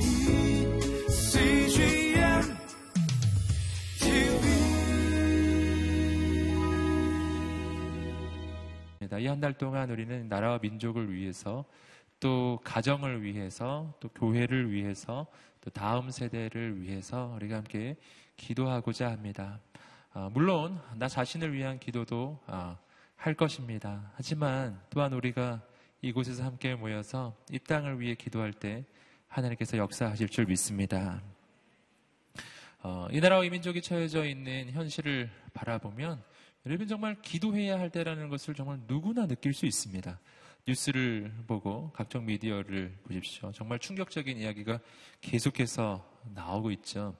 이 CGM 이한 달 동안 우리는 나라와 민족을 위해서 또 가정을 위해서 또 교회를 위해서 또 다음 세대를 위해서 우리가 함께 기도하고자 합니다. 아, 물론 나 자신을 위한 기도도 아, 할 것입니다. 하지만 또한 우리가 이곳에서 함께 모여서 이 땅을 위해 기도할 때 하나님께서 역사하실 줄 믿습니다. 어, 이 나라와 이 민족이 처해져 있는 현실을 바라보면 여러분 정말 기도해야 할 때라는 것을 정말 누구나 느낄 수 있습니다. 뉴스를 보고 각종 미디어를 보십시오. 정말 충격적인 이야기가 계속해서 나오고 있죠.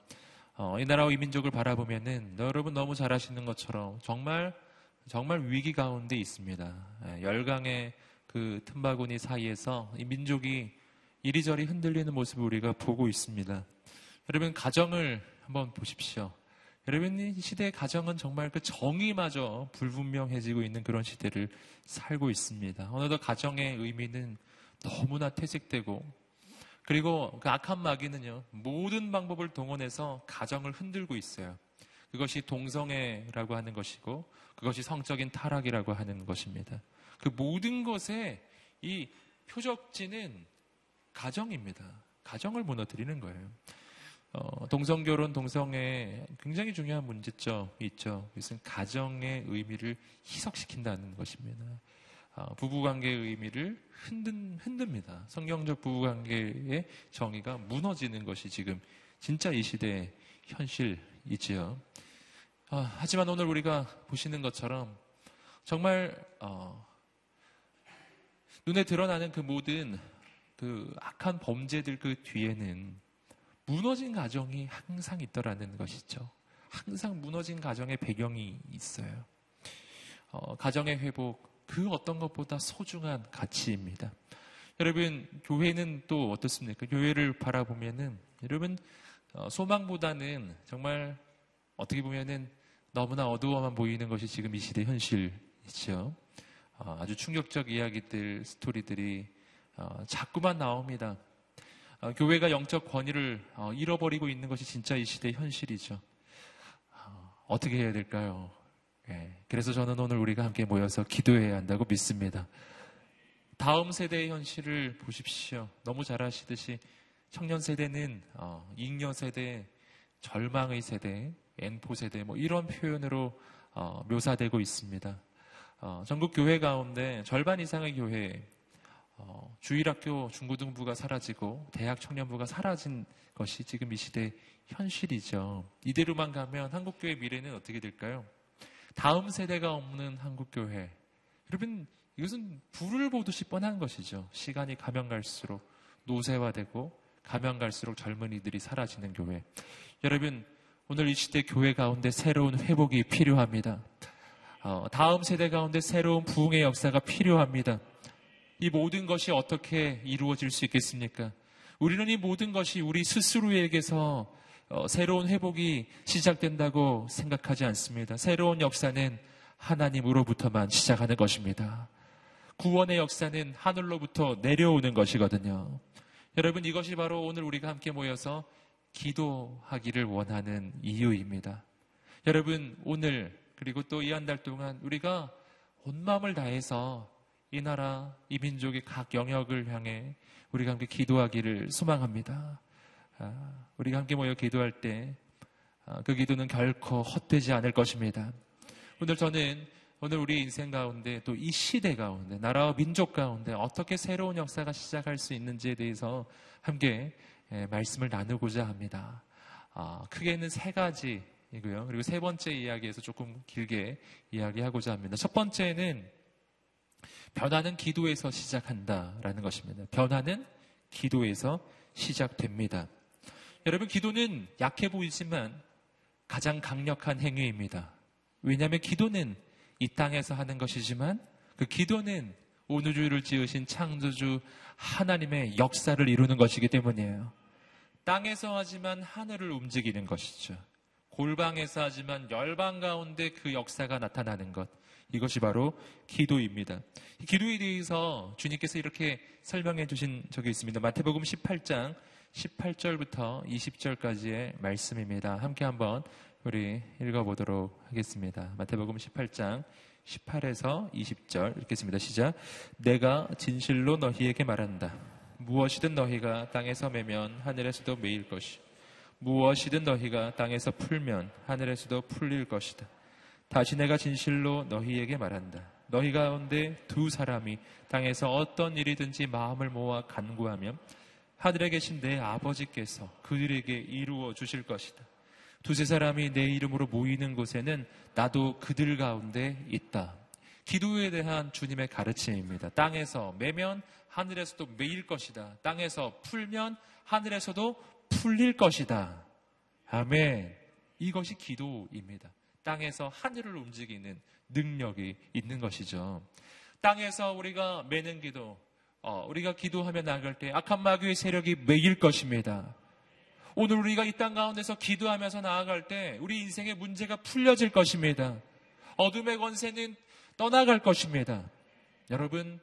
어, 이 나라와 이 민족을 바라보면은 여러분 너무 잘 아시는 것처럼 정말 정말 위기 가운데 있습니다. 예, 열강의 그 틈바구니 사이에서 이 민족이 이리저리 흔들리는 모습을 우리가 보고 있습니다. 여러분 가정을 한번 보십시오. 여러분 이 시대의 가정은 정말 그 정의마저 불분명해지고 있는 그런 시대를 살고 있습니다. 어느덧 가정의 의미는 너무나 퇴색되고 그리고 그 악한 마귀는요 모든 방법을 동원해서 가정을 흔들고 있어요. 그것이 동성애라고 하는 것이고 그것이 성적인 타락이라고 하는 것입니다. 그 모든 것에 이 표적지는 가정입니다. 가정을 무너뜨리는 거예요. 어, 동성결혼, 동성애 굉장히 중요한 문제점이 있죠. 그것은 가정의 의미를 희석시킨다는 것입니다. 어, 부부관계의 의미를 흔든, 흔듭니다. 성경적 부부관계의 정의가 무너지는 것이 지금 진짜 이 시대의 현실이지요. 어, 하지만 오늘 우리가 보시는 것처럼 정말 어, 눈에 드러나는 그 모든 그 악한 범죄들 그 뒤에는 무너진 가정이 항상 있더라는 것이죠. 항상 무너진 가정의 배경이 있어요. 어, 가정의 회복, 그 어떤 것보다 소중한 가치입니다. 여러분, 교회는 또 어떻습니까? 교회를 바라보면은, 여러분, 어, 소망보다는 정말 어떻게 보면은 너무나 어두워만 보이는 것이 지금 이 시대 현실이죠. 어, 아주 충격적 이야기들, 스토리들이 어, 자꾸만 나옵니다. 어, 교회가 영적 권위를 어, 잃어버리고 있는 것이 진짜 이 시대의 현실이죠. 어, 떻게 해야 될까요? 예, 그래서 저는 오늘 우리가 함께 모여서 기도해야 한다고 믿습니다. 다음 세대의 현실을 보십시오. 너무 잘 아시듯이 청년 세대는 어, 잉여 세대, 절망의 세대, N포 세대 뭐 이런 표현으로 어, 묘사되고 있습니다. 어, 전국 교회 가운데 절반 이상의 교회 어, 주일학교 중고등부가 사라지고 대학 청년부가 사라진 것이 지금 이 시대 현실이죠. 이대로만 가면 한국 교회 미래는 어떻게 될까요? 다음 세대가 없는 한국 교회. 여러분, 이것은 불을 보듯이 뻔한 것이죠. 시간이 가면 갈수록 노쇠화되고 가면 갈수록 젊은이들이 사라지는 교회. 여러분, 오늘 이 시대 교회 가운데 새로운 회복이 필요합니다. 어, 다음 세대 가운데 새로운 부흥의 역사가 필요합니다. 이 모든 것이 어떻게 이루어질 수 있겠습니까? 우리는 이 모든 것이 우리 스스로에게서 어, 새로운 회복이 시작된다고 생각하지 않습니다. 새로운 역사는 하나님으로부터만 시작하는 것입니다. 구원의 역사는 하늘로부터 내려오는 것이거든요. 여러분 이것이 바로 오늘 우리가 함께 모여서 기도하기를 원하는 이유입니다. 여러분 오늘 그리고 또 이 한 달 동안 우리가 온 마음을 다해서 이 나라, 이 민족의 각 영역을 향해 우리가 함께 기도하기를 소망합니다. 아, 우리가 함께 모여 기도할 때그 아, 기도는 결코 헛되지 않을 것입니다. 오늘 저는 오늘 우리 인생 가운데 또 이 시대 가운데 나라와 민족 가운데 어떻게 새로운 역사가 시작할 수 있는지에 대해서 함께 예, 말씀을 나누고자 합니다. 아, 크게는 세 가지이고요. 그리고 세 번째 이야기에서 조금 길게 이야기하고자 합니다. 첫 번째는 변화는 기도에서 시작한다라는 것입니다. 변화는 기도에서 시작됩니다. 여러분, 기도는 약해 보이지만 가장 강력한 행위입니다. 왜냐하면 기도는 이 땅에서 하는 것이지만 그 기도는 오늘주를 지으신 창조주 하나님의 역사를 이루는 것이기 때문이에요. 땅에서 하지만 하늘을 움직이는 것이죠. 골방에서 하지만 열방 가운데 그 역사가 나타나는 것. 이것이 바로 기도입니다. 기도에 대해서 주님께서 이렇게 설명해 주신 적이 있습니다. 마태복음 18장 18절부터 20절까지의 말씀입니다. 함께 한번 우리 읽어보도록 하겠습니다. 마태복음 18장 18에서 20절 읽겠습니다. 시작. 내가 진실로 너희에게 말한다. 무엇이든 너희가 땅에서 매면 하늘에서도 매일 것이. 무엇이든 너희가 땅에서 풀면 하늘에서도 풀릴 것이다. 다시 내가 진실로 너희에게 말한다. 너희 가운데 두 사람이 땅에서 어떤 일이든지 마음을 모아 간구하면 하늘에 계신 내 아버지께서 그들에게 이루어 주실 것이다. 두세 사람이 내 이름으로 모이는 곳에는 나도 그들 가운데 있다. 기도에 대한 주님의 가르침입니다. 땅에서 매면 하늘에서도 매일 것이다. 땅에서 풀면 하늘에서도 풀릴 것이다. 아멘. 이것이 기도입니다. 땅에서 하늘을 움직이는 능력이 있는 것이죠. 땅에서 우리가 매는 기도, 어, 우리가 기도하며 나갈 때 악한 마귀의 세력이 매일 것입니다. 오늘 우리가 이 땅 가운데서 기도하면서 나아갈 때 우리 인생의 문제가 풀려질 것입니다. 어둠의 권세는 떠나갈 것입니다. 여러분,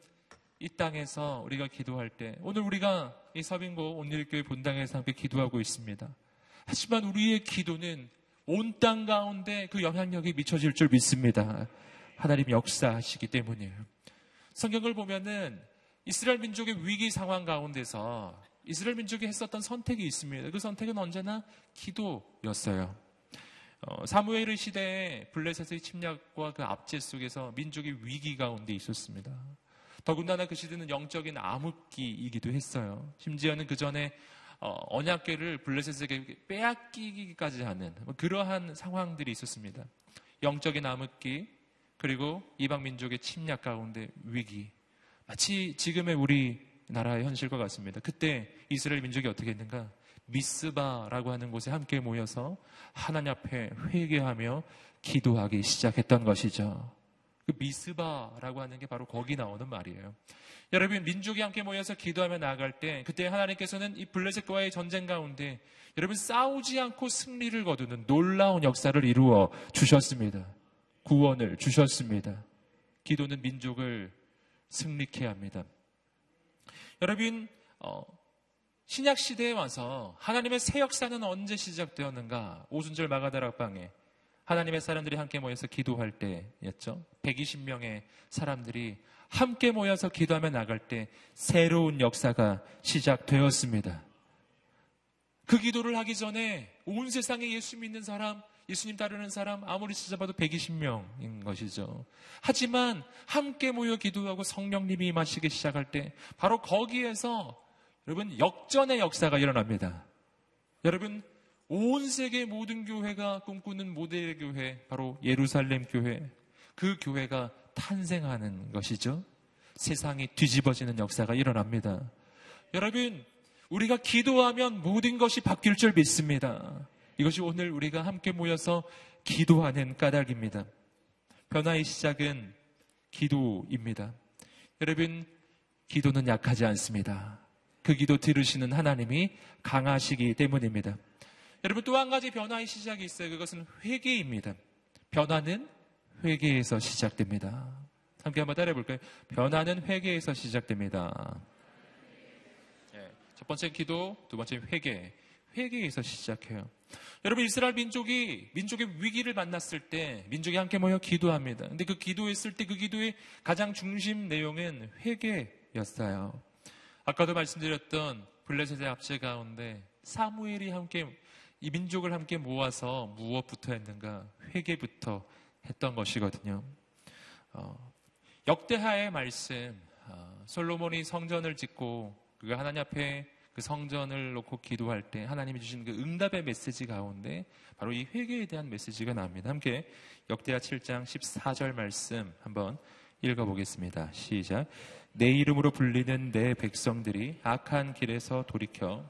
이 땅에서 우리가 기도할 때 오늘 우리가 이 서빙고 온일교회 본당에서 함께 기도하고 있습니다. 하지만 우리의 기도는 온 땅 가운데 그 영향력이 미쳐질 줄 믿습니다. 하나님 역사하시기 때문이에요. 성경을 보면은 이스라엘 민족의 위기 상황 가운데서 이스라엘 민족이 했었던 선택이 있습니다. 그 선택은 언제나 기도였어요. 어, 사무엘의 시대에 블레셋의 침략과 그 압제 속에서 민족이 위기 가운데 있었습니다. 더군다나 그 시대는 영적인 암흑기이기도 했어요. 심지어는 그 전에 어, 언약계를 블레셋에게 빼앗기기까지 하는 뭐 그러한 상황들이 있었습니다. 영적인 암흑기 그리고 이방 민족의 침략 가운데 위기 마치 지금의 우리 나라의 현실과 같습니다. 그때 이스라엘 민족이 어떻게 했는가? 미스바라고 하는 곳에 함께 모여서 하나님 앞에 회개하며 기도하기 시작했던 것이죠. 그 미스바라고 하는 게 바로 거기 나오는 말이에요. 여러분 민족이 함께 모여서 기도하며 나아갈 때 그때 하나님께서는 이 블레셋과의 전쟁 가운데 여러분 싸우지 않고 승리를 거두는 놀라운 역사를 이루어 주셨습니다. 구원을 주셨습니다. 기도는 민족을 승리케 합니다. 여러분 어, 신약 시대에 와서 하나님의 새 역사는 언제 시작되었는가? 오순절 마가다락방에 하나님의 사람들이 함께 모여서 기도할 때였죠. 120명의 사람들이 함께 모여서 기도하며 나갈 때 새로운 역사가 시작되었습니다. 그 기도를 하기 전에 온 세상에 예수 믿는 사람, 예수님 따르는 사람 아무리 찾아봐도 120명인 것이죠. 하지만 함께 모여 기도하고 성령님이 임하시기 시작할 때 바로 거기에서 여러분 역전의 역사가 일어납니다. 여러분 온 세계 모든 교회가 꿈꾸는 모델 교회, 바로 예루살렘 교회, 그 교회가 탄생하는 것이죠. 세상이 뒤집어지는 역사가 일어납니다. 여러분, 우리가 기도하면 모든 것이 바뀔 줄 믿습니다. 이것이 오늘 우리가 함께 모여서 기도하는 까닭입니다. 변화의 시작은 기도입니다. 여러분, 기도는 약하지 않습니다. 그 기도 들으시는 하나님이 강하시기 때문입니다. 여러분 또 한 가지 변화의 시작이 있어요. 그것은 회개입니다. 변화는 회개에서 시작됩니다. 함께 한번 따라해 볼까요? 변화는 회개에서 시작됩니다. 네, 첫 번째 기도, 두 번째 회개. 회개에서 시작해요. 여러분 이스라엘 민족이 민족의 위기를 만났을 때 민족이 함께 모여 기도합니다. 근데 그 기도했을 때 그 기도의 가장 중심 내용은 회개였어요. 아까도 말씀드렸던 블레셋의 압제 가운데 사무엘이 함께 이 민족을 함께 모아서 무엇부터 했는가? 회개부터 했던 것이거든요. 어, 역대하의 말씀, 어, 솔로몬이 성전을 짓고 그 하나님 앞에 그 성전을 놓고 기도할 때 하나님이 주신 그 응답의 메시지 가운데 바로 이 회개에 대한 메시지가 나옵니다. 함께 역대하 7장 14절 말씀 한번 읽어보겠습니다. 시작. 내 이름으로 불리는 내 백성들이 악한 길에서 돌이켜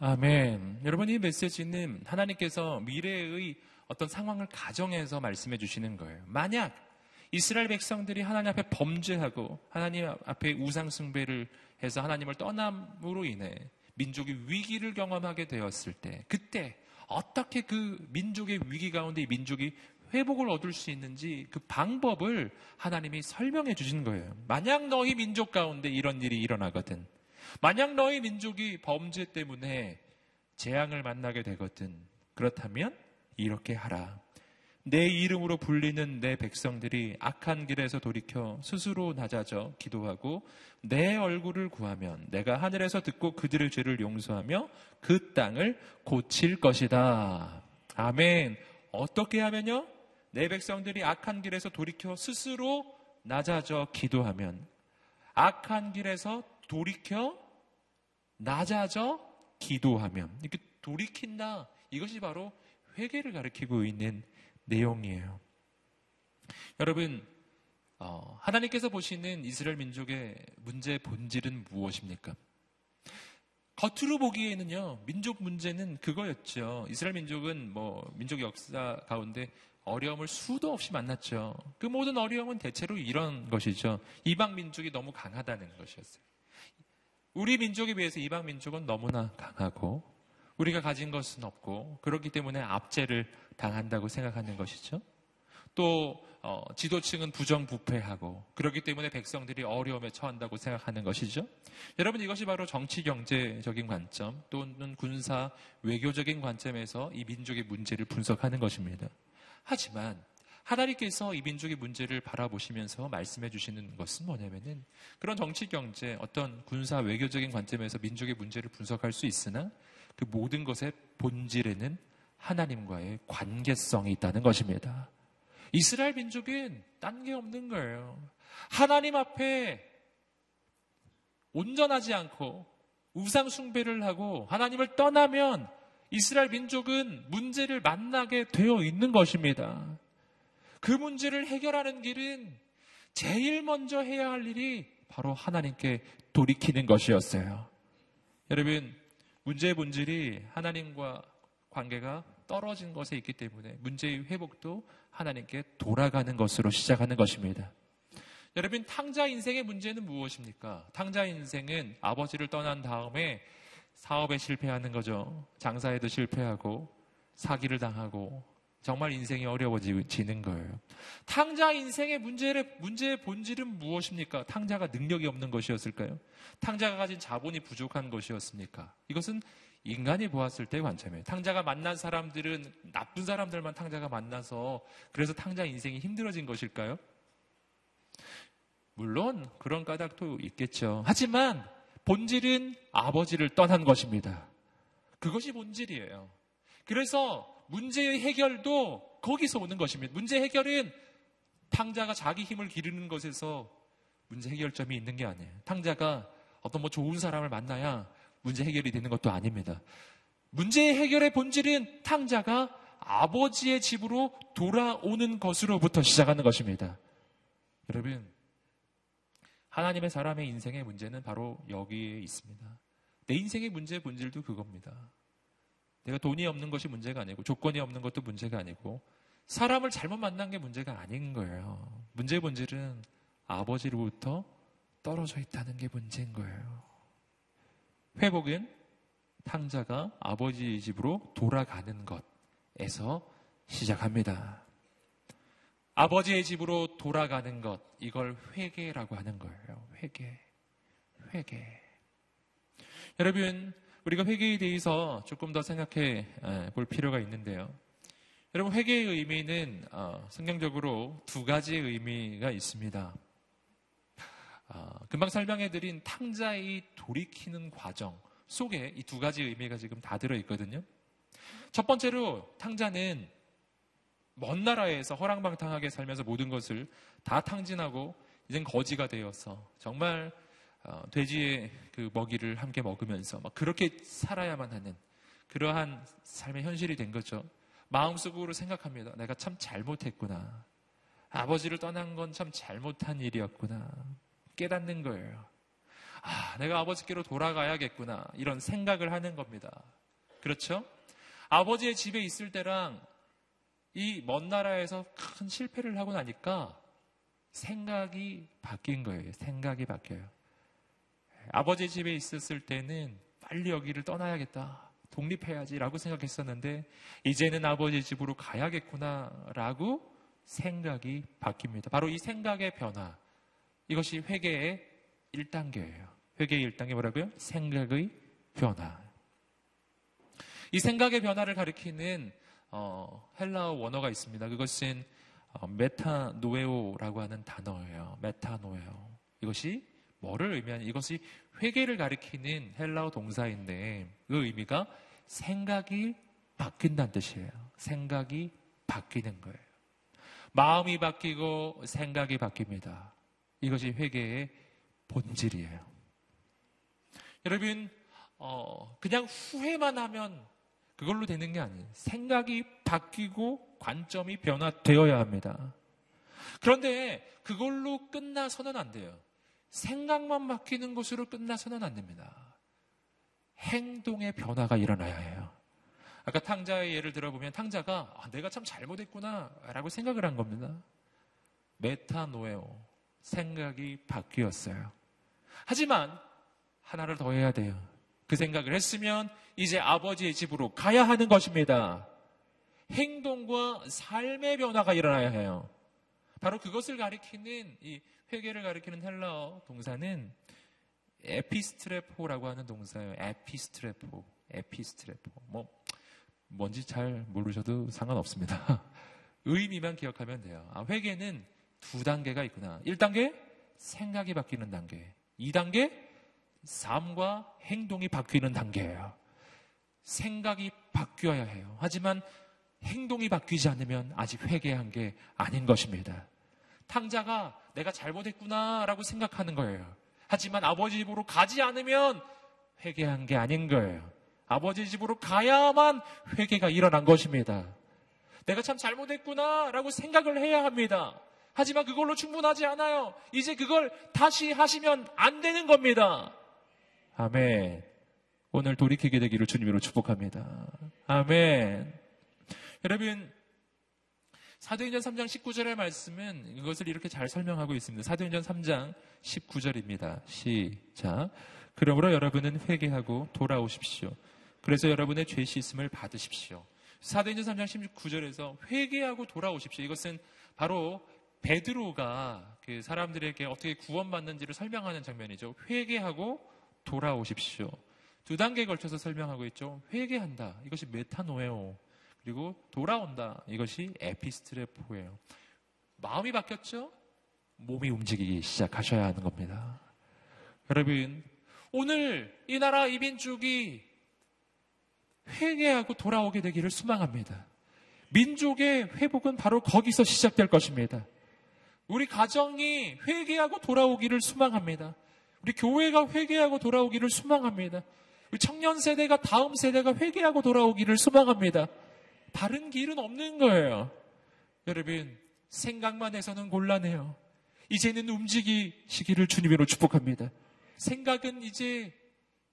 아멘. 여러분 이 메시지는 하나님께서 미래의 어떤 상황을 가정해서 말씀해 주시는 거예요. 만약 이스라엘 백성들이 하나님 앞에 범죄하고 하나님 앞에 우상 숭배를 해서 하나님을 떠남으로 인해 민족이 위기를 경험하게 되었을 때, 그때 어떻게 그 민족의 위기 가운데 이 민족이 회복을 얻을 수 있는지 그 방법을 하나님이 설명해 주신 거예요. 만약 너희 민족 가운데 이런 일이 일어나거든. 만약 너희 민족이 범죄 때문에 재앙을 만나게 되거든. 그렇다면 이렇게 하라. 내 이름으로 불리는 내 백성들이 악한 길에서 돌이켜 스스로 낮아져 기도하고 내 얼굴을 구하면 내가 하늘에서 듣고 그들의 죄를 용서하며 그 땅을 고칠 것이다. 아멘. 어떻게 하면요? 내 백성들이 악한 길에서 돌이켜 스스로 낮아져 기도하면 악한 길에서 돌이켜 낮아져 기도하면 이렇게 돌이킨다. 이것이 바로 회개를 가리키고 있는 내용이에요. 여러분, 어, 하나님께서 보시는 이스라엘 민족의 문제의 본질은 무엇입니까? 겉으로 보기에는요, 민족 문제는 그거였죠. 이스라엘 민족은 뭐, 민족 역사 가운데 어려움을 수도 없이 만났죠. 그 모든 어려움은 대체로 이런 것이죠. 이방 민족이 너무 강하다는 것이었어요. 우리 민족에 비해서 이방 민족은 너무나 강하고 우리가 가진 것은 없고 그렇기 때문에 압제를 당한다고 생각하는 것이죠. 또 어, 지도층은 부정부패하고 그렇기 때문에 백성들이 어려움에 처한다고 생각하는 것이죠. 여러분 이것이 바로 정치 경제적인 관점 또는 군사 외교적인 관점에서 이 민족의 문제를 분석하는 것입니다. 하지만 하나님께서 이 민족의 문제를 바라보시면서 말씀해 주시는 것은 뭐냐면은 그런 정치 경제 어떤 군사 외교적인 관점에서 민족의 문제를 분석할 수 있으나 그 모든 것의 본질에는 하나님과의 관계성이 있다는 것입니다. 이스라엘 민족은 딴 게 없는 거예요. 하나님 앞에 온전하지 않고 우상 숭배를 하고 하나님을 떠나면 이스라엘 민족은 문제를 만나게 되어 있는 것입니다. 그 문제를 해결하는 길은 제일 먼저 해야 할 일이 바로 하나님께 돌이키는 것이었어요. 여러분, 문제의 본질이 하나님과 관계가 떨어진 것에 있기 때문에 문제의 회복도 하나님께 돌아가는 것으로 시작하는 것입니다. 여러분, 탕자 인생의 문제는 무엇입니까? 탕자 인생은 아버지를 떠난 다음에 사업에 실패하는 거죠. 장사에도 실패하고 사기를 당하고 정말 인생이 어려워지는 거예요. 탕자 인생의 문제의, 문제의 본질은 무엇입니까? 탕자가 능력이 없는 것이었을까요? 탕자가 가진 자본이 부족한 것이었습니까? 이것은 인간이 보았을 때의 관점이에요. 탕자가 만난 사람들은 나쁜 사람들만 탕자가 만나서 그래서 탕자 인생이 힘들어진 것일까요? 물론 그런 까닭도 있겠죠. 하지만 본질은 아버지를 떠난 것입니다. 그것이 본질이에요. 그래서 문제의 해결도 거기서 오는 것입니다. 문제 해결은 탕자가 자기 힘을 기르는 것에서 문제 해결점이 있는 게 아니에요. 탕자가 어떤 뭐 좋은 사람을 만나야 문제 해결이 되는 것도 아닙니다. 문제 해결의 본질은 탕자가 아버지의 집으로 돌아오는 것으로부터 시작하는 것입니다. 여러분, 하나님의 사람의 인생의 문제는 바로 여기에 있습니다. 내 인생의 문제의 본질도 그겁니다. 내가 돈이 없는 것이 문제가 아니고 조건이 없는 것도 문제가 아니고 사람을 잘못 만난 게 문제가 아닌 거예요. 문제의 본질은 아버지로부터 떨어져 있다는 게 문제인 거예요. 회복은 탕자가 아버지 집으로 돌아가는 것에서 시작합니다. 아버지의 집으로 돌아가는 것, 이걸 회개라고 하는 거예요. 회개. 회개. 여러분, 우리가 회개에 대해서 조금 더 생각해 볼 필요가 있는데요. 여러분, 회개의 의미는 어, 성경적으로 두 가지의 의미가 있습니다. 어, 금방 설명해드린 탕자의 돌이키는 과정 속에 이 두 가지 의미가 지금 다 들어있거든요. 첫 번째로 탕자는 먼 나라에서 허랑방탕하게 살면서 모든 것을 다 탕진하고 이젠 거지가 되어서 정말 어, 돼지의 그 먹이를 함께 먹으면서 막 그렇게 살아야만 하는 그러한 삶의 현실이 된 거죠. 마음속으로 생각합니다. 내가 참 잘못했구나. 아버지를 떠난 건 참 잘못한 일이었구나. 깨닫는 거예요. 아, 내가 아버지께로 돌아가야겠구나. 이런 생각을 하는 겁니다. 그렇죠? 아버지의 집에 있을 때랑 이 먼 나라에서 큰 실패를 하고 나니까 생각이 바뀐 거예요. 생각이 바뀌어요. 아버지 집에 있었을 때는 빨리 여기를 떠나야겠다. 독립해야지라고 생각했었는데 이제는 아버지 집으로 가야겠구나라고 생각이 바뀝니다. 바로 이 생각의 변화. 이것이 회개의 1단계예요. 회개의 1단계 뭐라고요? 생각의 변화. 이 생각의 변화를 가리키는 어, 헬라어 원어가 있습니다. 그것은 어, μετανοέω라고 하는 단어예요. μετανοέω. 이것이 뭐를 의미하냐? 이것이 회개를 가리키는 헬라어 동사인데 그 의미가 생각이 바뀐다는 뜻이에요. 생각이 바뀌는 거예요. 마음이 바뀌고 생각이 바뀝니다. 이것이 회개의 본질이에요. 여러분, 어, 그냥 후회만 하면 그걸로 되는 게 아니에요. 생각이 바뀌고 관점이 변화되어야 합니다. 그런데 그걸로 끝나서는 안 돼요. 생각만 바뀌는 것으로 끝나서는 안 됩니다. 행동의 변화가 일어나야 해요. 아까 탕자의 예를 들어보면 탕자가 아, 내가 참 잘못했구나 라고 생각을 한 겁니다. 메타노에오. 생각이 바뀌었어요. 하지만 하나를 더 해야 돼요. 그 생각을 했으면 이제 아버지의 집으로 가야 하는 것입니다. 행동과 삶의 변화가 일어나야 해요. 바로 그것을 가리키는 이 회개를 가리키는 헬라어 동사는 에피스트레포라고 하는 동사예요. 에피스트레포, 에피스트레포. 뭐 뭔지 잘 모르셔도 상관없습니다. 의미만 기억하면 돼요. 아, 회개는 두 단계가 있구나. 1단계 생각이 바뀌는 단계. 2단계 삶과 행동이 바뀌는 단계예요. 생각이 바뀌어야 해요. 하지만 행동이 바뀌지 않으면 아직 회개한 게 아닌 것입니다. 탕자가 내가 잘못했구나라고 생각하는 거예요. 하지만 아버지 집으로 가지 않으면 회개한 게 아닌 거예요. 아버지 집으로 가야만 회개가 일어난 것입니다. 내가 참 잘못했구나라고 생각을 해야 합니다. 하지만 그걸로 충분하지 않아요. 이제 그걸 다시 하시면 안 되는 겁니다. 아멘. 오늘 돌이키게 되기를 주님으로 축복합니다. 아멘. 여러분, 사도행전 3장 19절의 말씀은 이것을 이렇게 잘 설명하고 있습니다. 사도행전 3장 19절입니다. 시작. 그러므로 여러분은 회개하고 돌아오십시오. 그래서 여러분의 죄 씻음을 받으십시오. 사도행전 3장 19절에서 회개하고 돌아오십시오. 이것은 바로 베드로가 그 사람들에게 어떻게 구원받는지를 설명하는 장면이죠. 회개하고 돌아오십시오. 두 단계에 걸쳐서 설명하고 있죠. 회개한다. 이것이 메타노에오. 그리고 돌아온다. 이것이 에피스트레포예요. 마음이 바뀌었죠? 몸이 움직이기 시작하셔야 하는 겁니다. 여러분, 오늘 이 나라 이민족이 회개하고 돌아오게 되기를 소망합니다. 민족의 회복은 바로 거기서 시작될 것입니다. 우리 가정이 회개하고 돌아오기를 소망합니다. 우리 교회가 회개하고 돌아오기를 소망합니다. 우리 청년 세대가 다음 세대가 회개하고 돌아오기를 소망합니다. 다른 길은 없는 거예요. 여러분, 생각만 해서는 곤란해요. 이제는 움직이시기를 주님으로 축복합니다. 생각은 이제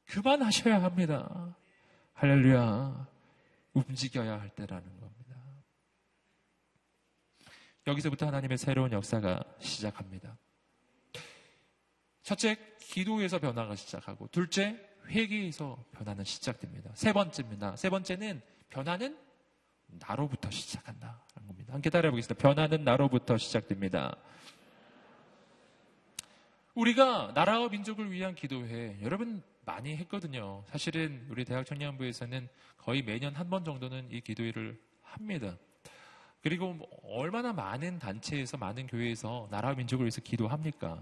그만하셔야 합니다. 할렐루야. 움직여야 할 때라는. 여기서부터 하나님의 새로운 역사가 시작합니다. 첫째, 기도에서 변화가 시작하고, 둘째, 회개에서 변화는 시작됩니다. 세 번째입니다. 세 번째는 변화는 나로부터 시작한다는 겁니다. 함께 따라해 보겠습니다. 변화는 나로부터 시작됩니다. 우리가 나라와 민족을 위한 기도회 여러분 많이 했거든요. 사실은 우리 대학 청년부에서는 거의 매년 한 번 정도는 이 기도회를 합니다. 그리고 뭐 얼마나 많은 단체에서 많은 교회에서 나라와 민족을 위해서 기도합니까?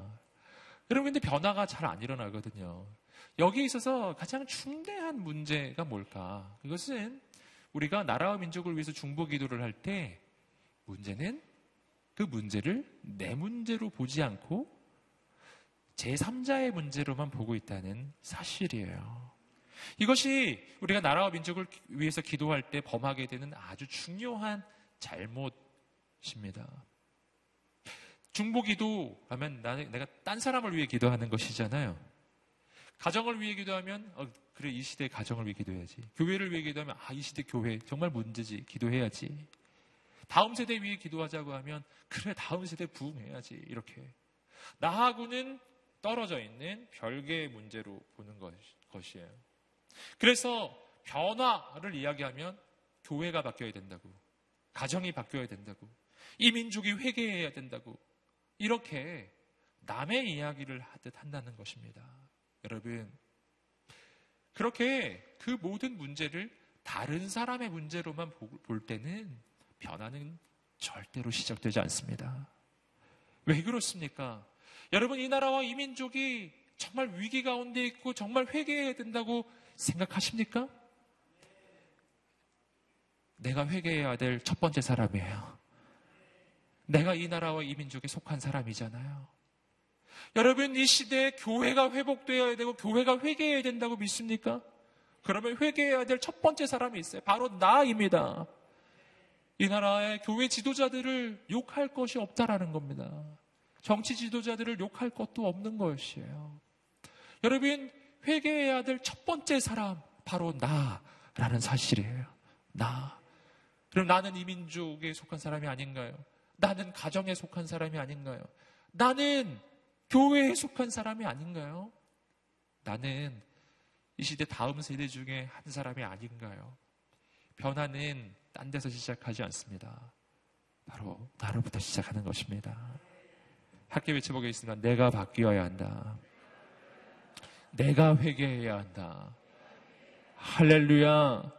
여러분 근데 변화가 잘 안 일어나거든요. 여기에 있어서 가장 중대한 문제가 뭘까? 그것은 우리가 나라와 민족을 위해서 중보 기도를 할 때 문제는 그 문제를 내 문제로 보지 않고 제3자의 문제로만 보고 있다는 사실이에요. 이것이 우리가 나라와 민족을 위해서 기도할 때 범하게 되는 아주 중요한 잘못입니다. 중보 기도 하면 내가 딴 사람을 위해 기도하는 것이잖아요. 가정을 위해 기도하면 어, 그래 이 시대 가정을 위해 기도해야지. 교회를 위해 기도하면 아 이 시대 교회 정말 문제지 기도해야지. 다음 세대 위해 기도하자고 하면 그래 다음 세대 부흥해야지 이렇게 나하고는 떨어져 있는 별개의 문제로 보는 것, 것이에요. 그래서 변화를 이야기하면 교회가 바뀌어야 된다고. 가정이 바뀌어야 된다고. 이 민족이 회개해야 된다고. 이렇게 남의 이야기를 하듯 한다는 것입니다. 여러분, 그렇게 그 모든 문제를 다른 사람의 문제로만 볼 때는 변화는 절대로 시작되지 않습니다. 왜 그렇습니까? 여러분, 이 나라와 이 민족이 정말 위기 가운데 있고 정말 회개해야 된다고 생각하십니까? 내가 회개해야 될 첫 번째 사람이에요. 내가 이 나라와 이 민족에 속한 사람이잖아요. 여러분, 이 시대에 교회가 회복되어야 되고 교회가 회개해야 된다고 믿습니까? 그러면 회개해야 될 첫 번째 사람이 있어요. 바로 나입니다. 이 나라의 교회 지도자들을 욕할 것이 없다라는 겁니다. 정치 지도자들을 욕할 것도 없는 것이에요. 여러분, 회개해야 될 첫 번째 사람, 바로 나라는 사실이에요. 나. 그럼 나는 이 민족에 속한 사람이 아닌가요? 나는 가정에 속한 사람이 아닌가요? 나는 교회에 속한 사람이 아닌가요? 나는 이 시대 다음 세대 중에 한 사람이 아닌가요? 변화는 딴 데서 시작하지 않습니다. 바로 나로부터 시작하는 것입니다. 학교 외쳐보겠습니다. 내가 바뀌어야 한다. 내가 회개해야 한다. 할렐루야.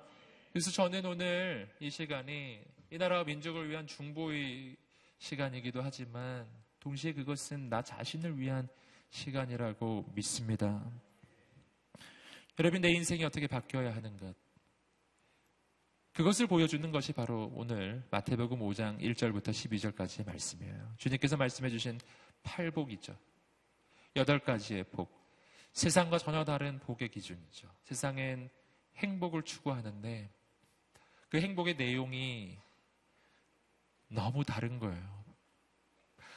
그래서 저는 오늘 이 시간이 이 나라와 민족을 위한 중보의 시간이기도 하지만 동시에 그것은 나 자신을 위한 시간이라고 믿습니다. 여러분, 내 인생이 어떻게 바뀌어야 하는 것. 그것을 보여주는 것이 바로 오늘 마태복음 5장 1절부터 12절까지의 말씀이에요. 주님께서 말씀해 주신 팔복이죠. 여덟 가지의 복. 세상과 전혀 다른 복의 기준이죠. 세상엔 행복을 추구하는데 그 행복의 내용이 너무 다른 거예요.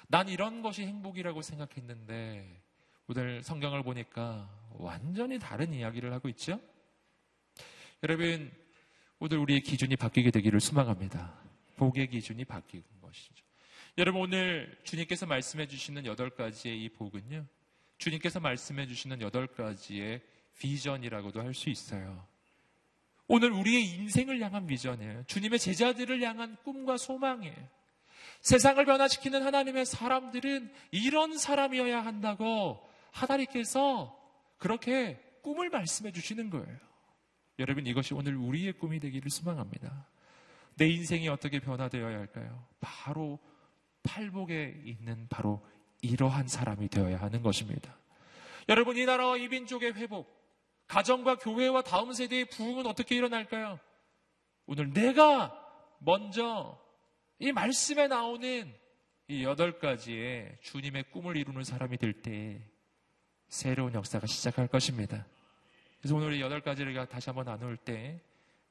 난 이런 것이 행복이라고 생각했는데 오늘 성경을 보니까 완전히 다른 이야기를 하고 있죠? 여러분, 오늘 우리의 기준이 바뀌게 되기를 소망합니다. 복의 기준이 바뀌는 것이죠. 여러분, 오늘 주님께서 말씀해 주시는 여덟 가지의 이 복은요, 주님께서 말씀해 주시는 여덟 가지의 비전이라고도 할 수 있어요. 오늘 우리의 인생을 향한 비전이에요. 주님의 제자들을 향한 꿈과 소망이에요. 세상을 변화시키는 하나님의 사람들은 이런 사람이어야 한다고 하나님께서 그렇게 꿈을 말씀해 주시는 거예요. 여러분 이것이 오늘 우리의 꿈이 되기를 소망합니다. 내 인생이 어떻게 변화되어야 할까요? 바로 팔복에 있는 바로 이러한 사람이 되어야 하는 것입니다. 여러분 이 나라와 이 민족의 회복, 가정과 교회와 다음 세대의 부흥은 어떻게 일어날까요? 오늘 내가 먼저 이 말씀에 나오는 이 여덟 가지의 주님의 꿈을 이루는 사람이 될 때 새로운 역사가 시작할 것입니다. 그래서 오늘 이 여덟 가지를 다시 한번 나눌 때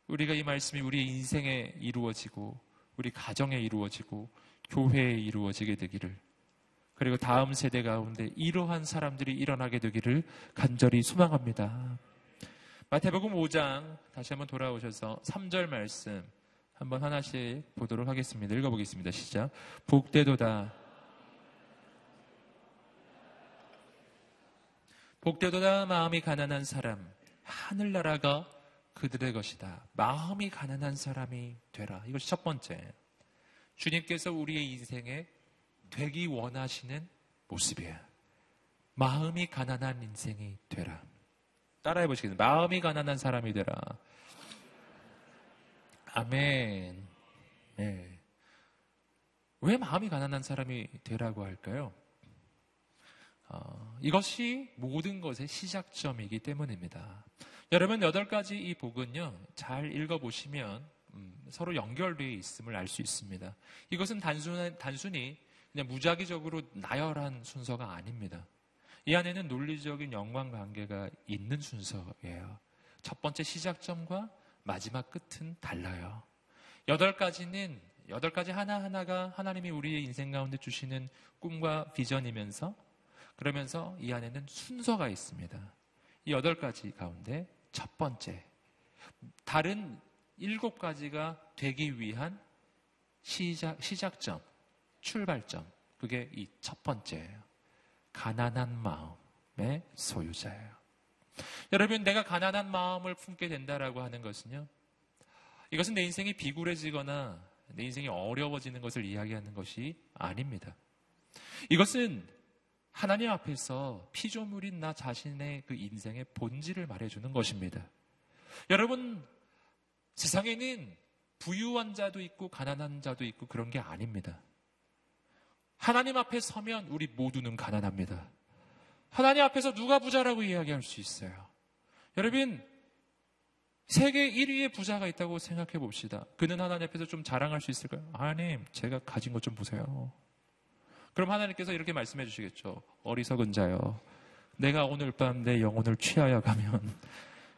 우리가 이 말씀이 우리 인생에 이루어지고 우리 가정에 이루어지고 교회에 이루어지게 되기를 그리고 다음 세대 가운데 이러한 사람들이 일어나게 되기를 간절히 소망합니다. 마태복음 5장 다시 한번 돌아오셔서 3절 말씀 한번 하나씩 보도록 하겠습니다. 읽어보겠습니다. 시작. 복대도다. 복대도다 마음이 가난한 사람. 하늘나라가 그들의 것이다. 마음이 가난한 사람이 되라. 이것이 첫 번째. 주님께서 우리의 인생에 되기 원하시는 모습이에요. 마음이 가난한 인생이 되라. 따라해 보시겠습니다. 마음이 가난한 사람이 되라. 아멘. 네. 왜 마음이 가난한 사람이 되라고 할까요? 어, 이것이 모든 것의 시작점이기 때문입니다. 여러분, 여덟 가지 이 복은요, 잘 읽어보시면, 음, 서로 연결되어 있음을 알 수 있습니다. 이것은 단순, 단순히 그냥 무작위적으로 나열한 순서가 아닙니다. 이 안에는 논리적인 연관 관계가 있는 순서예요. 첫 번째 시작점과 마지막 끝은 달라요. 여덟 가지는 여덟 가지 하나하나가 하나님이 우리의 인생 가운데 주시는 꿈과 비전이면서 그러면서 이 안에는 순서가 있습니다. 이 여덟 가지 가운데 첫 번째 다른 일곱 가지가 되기 위한 시작, 시작점, 출발점. 그게 이 첫 번째예요. 가난한 마음의 소유자예요. 여러분, 내가 가난한 마음을 품게 된다라고 하는 것은요. 이것은 내 인생이 비굴해지거나 내 인생이 어려워지는 것을 이야기하는 것이 아닙니다. 이것은 하나님 앞에서 피조물인 나 자신의 그 인생의 본질을 말해주는 것입니다. 여러분, 세상에는 부유한 자도 있고 가난한 자도 있고 그런 게 아닙니다. 하나님 앞에 서면 우리 모두는 가난합니다. 하나님 앞에서 누가 부자라고 이야기할 수 있어요? 여러분, 세계 1위의 부자가 있다고 생각해 봅시다. 그는 하나님 앞에서 좀 자랑할 수 있을까요? 하나님, 제가 가진 것 좀 보세요. 그럼 하나님께서 이렇게 말씀해 주시겠죠. 어리석은 자요. 내가 오늘 밤 내 영혼을 취하여 가면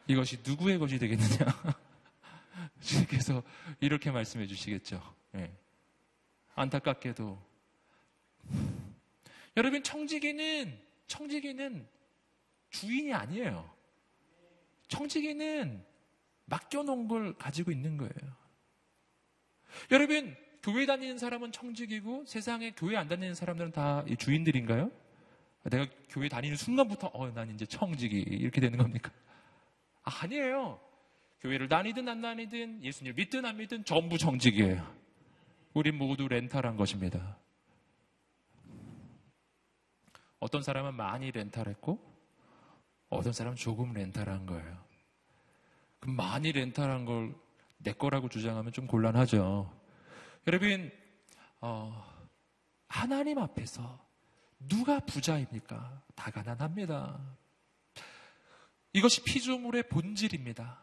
이것이 누구의 것이 되겠느냐? 주님께서 이렇게 말씀해 주시겠죠. 네. 안타깝게도 여러분 청지기는 청지기는 주인이 아니에요. 청지기는 맡겨놓은 걸 가지고 있는 거예요. 여러분 교회 다니는 사람은 청직이고 세상에 교회 안 다니는 사람들은 다 주인들인가요? 내가 교회 다니는 순간부터 어, 난 이제 청직이 이렇게 되는 겁니까? 아니에요. 교회를 다니든 안 다니든 예수님을 믿든 안 믿든 전부 청직이에요. 우리 모두 렌탈한 것입니다. 어떤 사람은 많이 렌탈했고 어떤 사람은 조금 렌탈한 거예요. 그럼 많이 렌탈한 걸 내 거라고 주장하면 좀 곤란하죠. 여러분, 어, 하나님 앞에서 누가 부자입니까? 다 가난합니다. 이것이 피조물의 본질입니다.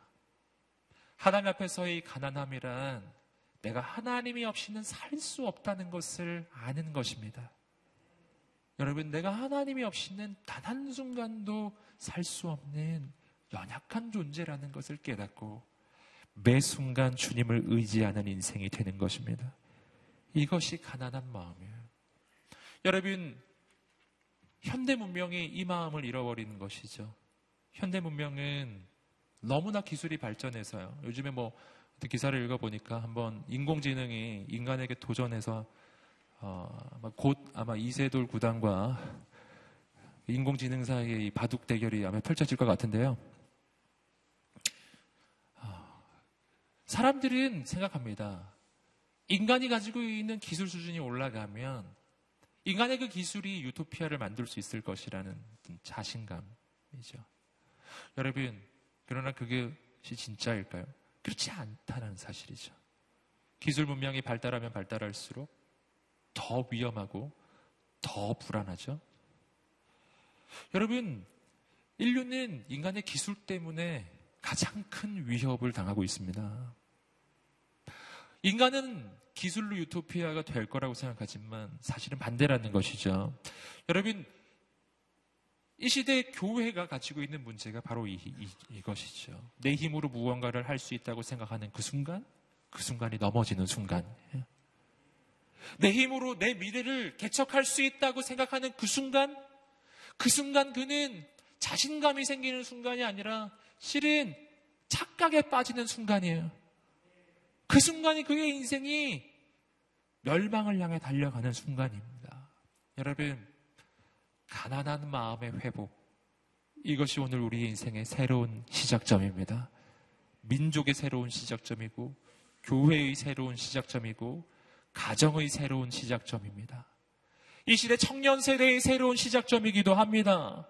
하나님 앞에서의 가난함이란 내가 하나님이 없이는 살 수 없다는 것을 아는 것입니다. 여러분, 내가 하나님이 없이는 단 한순간도 살 수 없는 연약한 존재라는 것을 깨닫고 매 순간 주님을 의지하는 인생이 되는 것입니다. 이것이 가난한 마음이에요. 여러분, 현대 문명이 이 마음을 잃어버리는 것이죠. 현대 문명은 너무나 기술이 발전해서요. 요즘에 뭐 기사를 읽어보니까 한번 인공지능이 인간에게 도전해서 어, 곧 아마 이세돌 구단과 인공지능 사이의 바둑 대결이 아마 펼쳐질 것 같은데요. 사람들은 생각합니다. 인간이 가지고 있는 기술 수준이 올라가면 인간의 그 기술이 유토피아를 만들 수 있을 것이라는 자신감이죠. 여러분, 그러나 그것이 진짜일까요? 그렇지 않다는 사실이죠. 기술 문명이 발달하면 발달할수록 더 위험하고 더 불안하죠. 여러분, 인류는 인간의 기술 때문에 가장 큰 위협을 당하고 있습니다. 인간은 기술로 유토피아가 될 거라고 생각하지만 사실은 반대라는 것이죠. 여러분, 이 시대 교회가 가지고 있는 문제가 바로 이, 이, 것이죠내 힘으로 무언가를 할 수 있다고 생각하는 그 순간, 그 순간이 넘어지는 순간. 내 힘으로 내 미래를 개척할 수 있다고 생각하는 그 순간, 그 순간 그는 자신감이 생기는 순간이 아니라 실은 착각에 빠지는 순간이에요. 그 순간이 그의 인생이 멸망을 향해 달려가는 순간입니다. 여러분, 가난한 마음의 회복. 이것이 오늘 우리 인생의 새로운 시작점입니다. 민족의 새로운 시작점이고, 교회의 새로운 시작점이고, 가정의 새로운 시작점입니다. 이 시대 청년 세대의 새로운 시작점이기도 합니다.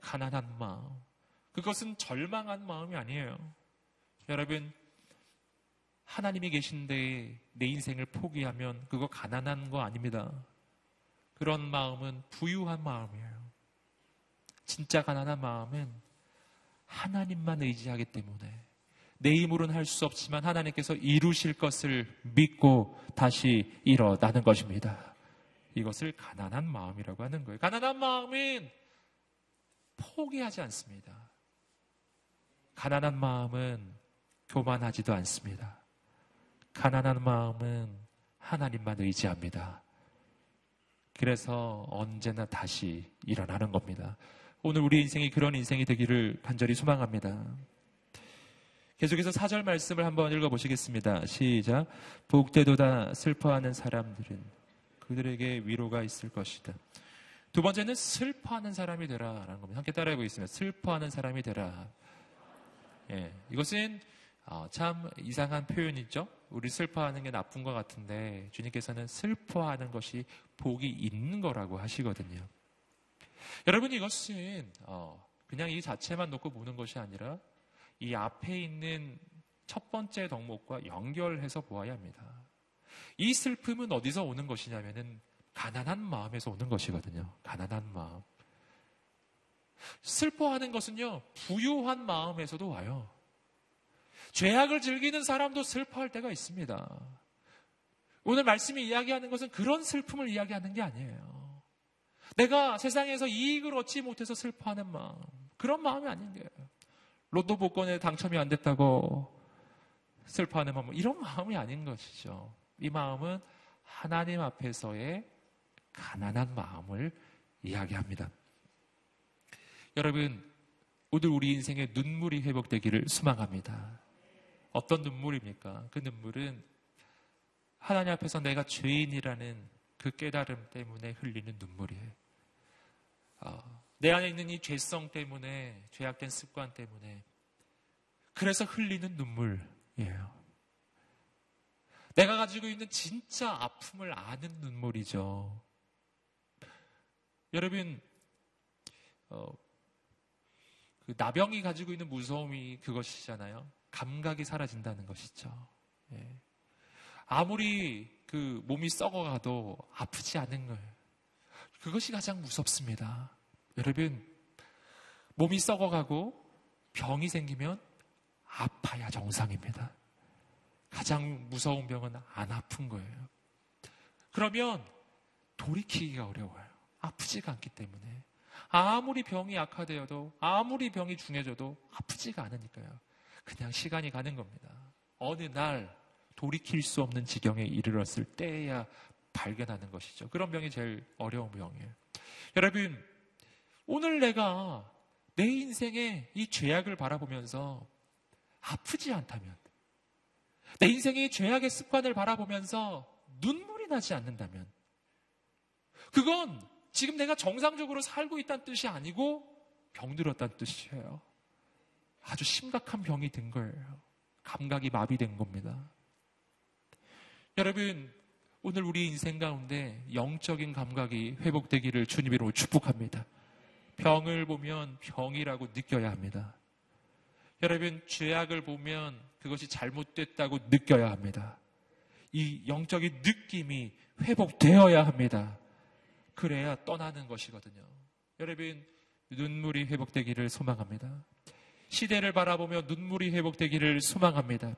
가난한 마음. 그것은 절망한 마음이 아니에요. 여러분, 하나님이 계신데 내 인생을 포기하면 그거 가난한 거 아닙니다. 그런 마음은 부유한 마음이에요. 진짜 가난한 마음은 하나님만 의지하기 때문에 내 힘으로는 할 수 없지만 하나님께서 이루실 것을 믿고 다시 일어나는 것입니다. 이것을 가난한 마음이라고 하는 거예요. 가난한 마음은 포기하지 않습니다. 가난한 마음은 교만하지도 않습니다. 가난한 마음은 하나님만 의지합니다. 그래서 언제나 다시 일어나는 겁니다. 오늘 우리 인생이 그런 인생이 되기를 간절히 소망합니다. 계속해서 사절 말씀을 한번 읽어보시겠습니다. 시작. 복되도다 슬퍼하는 사람들은 그들에게 위로가 있을 것이다. 두 번째는 슬퍼하는 사람이 되라라는 겁니다. 함께 따라해 보겠습니다. 슬퍼하는 사람이 되라. 예, 이것은 어, 참 이상한 표현이죠. 우리 슬퍼하는 게 나쁜 것 같은데 주님께서는 슬퍼하는 것이 복이 있는 거라고 하시거든요. 여러분 이것은 어, 그냥 이 자체만 놓고 보는 것이 아니라 이 앞에 있는 첫 번째 덕목과 연결해서 보아야 합니다. 이 슬픔은 어디서 오는 것이냐면은 가난한 마음에서 오는 것이거든요. 가난한 마음. 슬퍼하는 것은요, 부유한 마음에서도 와요. 죄악을 즐기는 사람도 슬퍼할 때가 있습니다. 오늘 말씀이 이야기하는 것은 그런 슬픔을 이야기하는 게 아니에요. 내가 세상에서 이익을 얻지 못해서 슬퍼하는 마음. 그런 마음이 아닌 거예요. 로또 복권에 당첨이 안 됐다고 슬퍼하는 마음. 이런 마음이 아닌 것이죠. 이 마음은 하나님 앞에서의 가난한 마음을 이야기합니다. 여러분, 오늘 우리 인생의 눈물이 회복되기를 소망합니다. 어떤 눈물입니까? 그 눈물은 하나님 앞에서 내가 죄인이라는 그 깨달음 때문에 흘리는 눈물이에요. 어, 내 안에 있는 이 죄성 때문에, 죄악된 습관 때문에, 그래서 흘리는 눈물이에요. 내가 가지고 있는 진짜 아픔을 아는 눈물이죠. 여러분, 어, 그 나병이 가지고 있는 무서움이 그것이잖아요. 감각이 사라진다는 것이죠. 예. 아무리 그 몸이 썩어가도 아프지 않은 거예요. 그것이 가장 무섭습니다. 여러분, 몸이 썩어가고 병이 생기면 아파야 정상입니다. 가장 무서운 병은 안 아픈 거예요. 그러면 돌이키기가 어려워요. 아프지가 않기 때문에. 아무리 병이 악화되어도, 아무리 병이 중해져도 아프지가 않으니까요. 그냥 시간이 가는 겁니다. 어느 날 돌이킬 수 없는 지경에 이르렀을 때야 발견하는 것이죠. 그런 병이 제일 어려운 병이에요. 여러분, 오늘 내가 내 인생의 이 죄악을 바라보면서 아프지 않다면, 내 인생의 죄악의 습관을 바라보면서 눈물이 나지 않는다면, 그건 지금 내가 정상적으로 살고 있다는 뜻이 아니고 병들었다는 뜻이에요. 아주 심각한 병이 된 거예요. 감각이 마비된 겁니다. 여러분, 오늘 우리 인생 가운데 영적인 감각이 회복되기를 주님으로 축복합니다. 병을 보면 병이라고 느껴야 합니다. 여러분, 죄악을 보면 그것이 잘못됐다고 느껴야 합니다. 이 영적인 느낌이 회복되어야 합니다. 그래야 떠나는 것이거든요. 여러분, 눈물이 회복되기를 소망합니다. 시대를 바라보며 눈물이 회복되기를 소망합니다.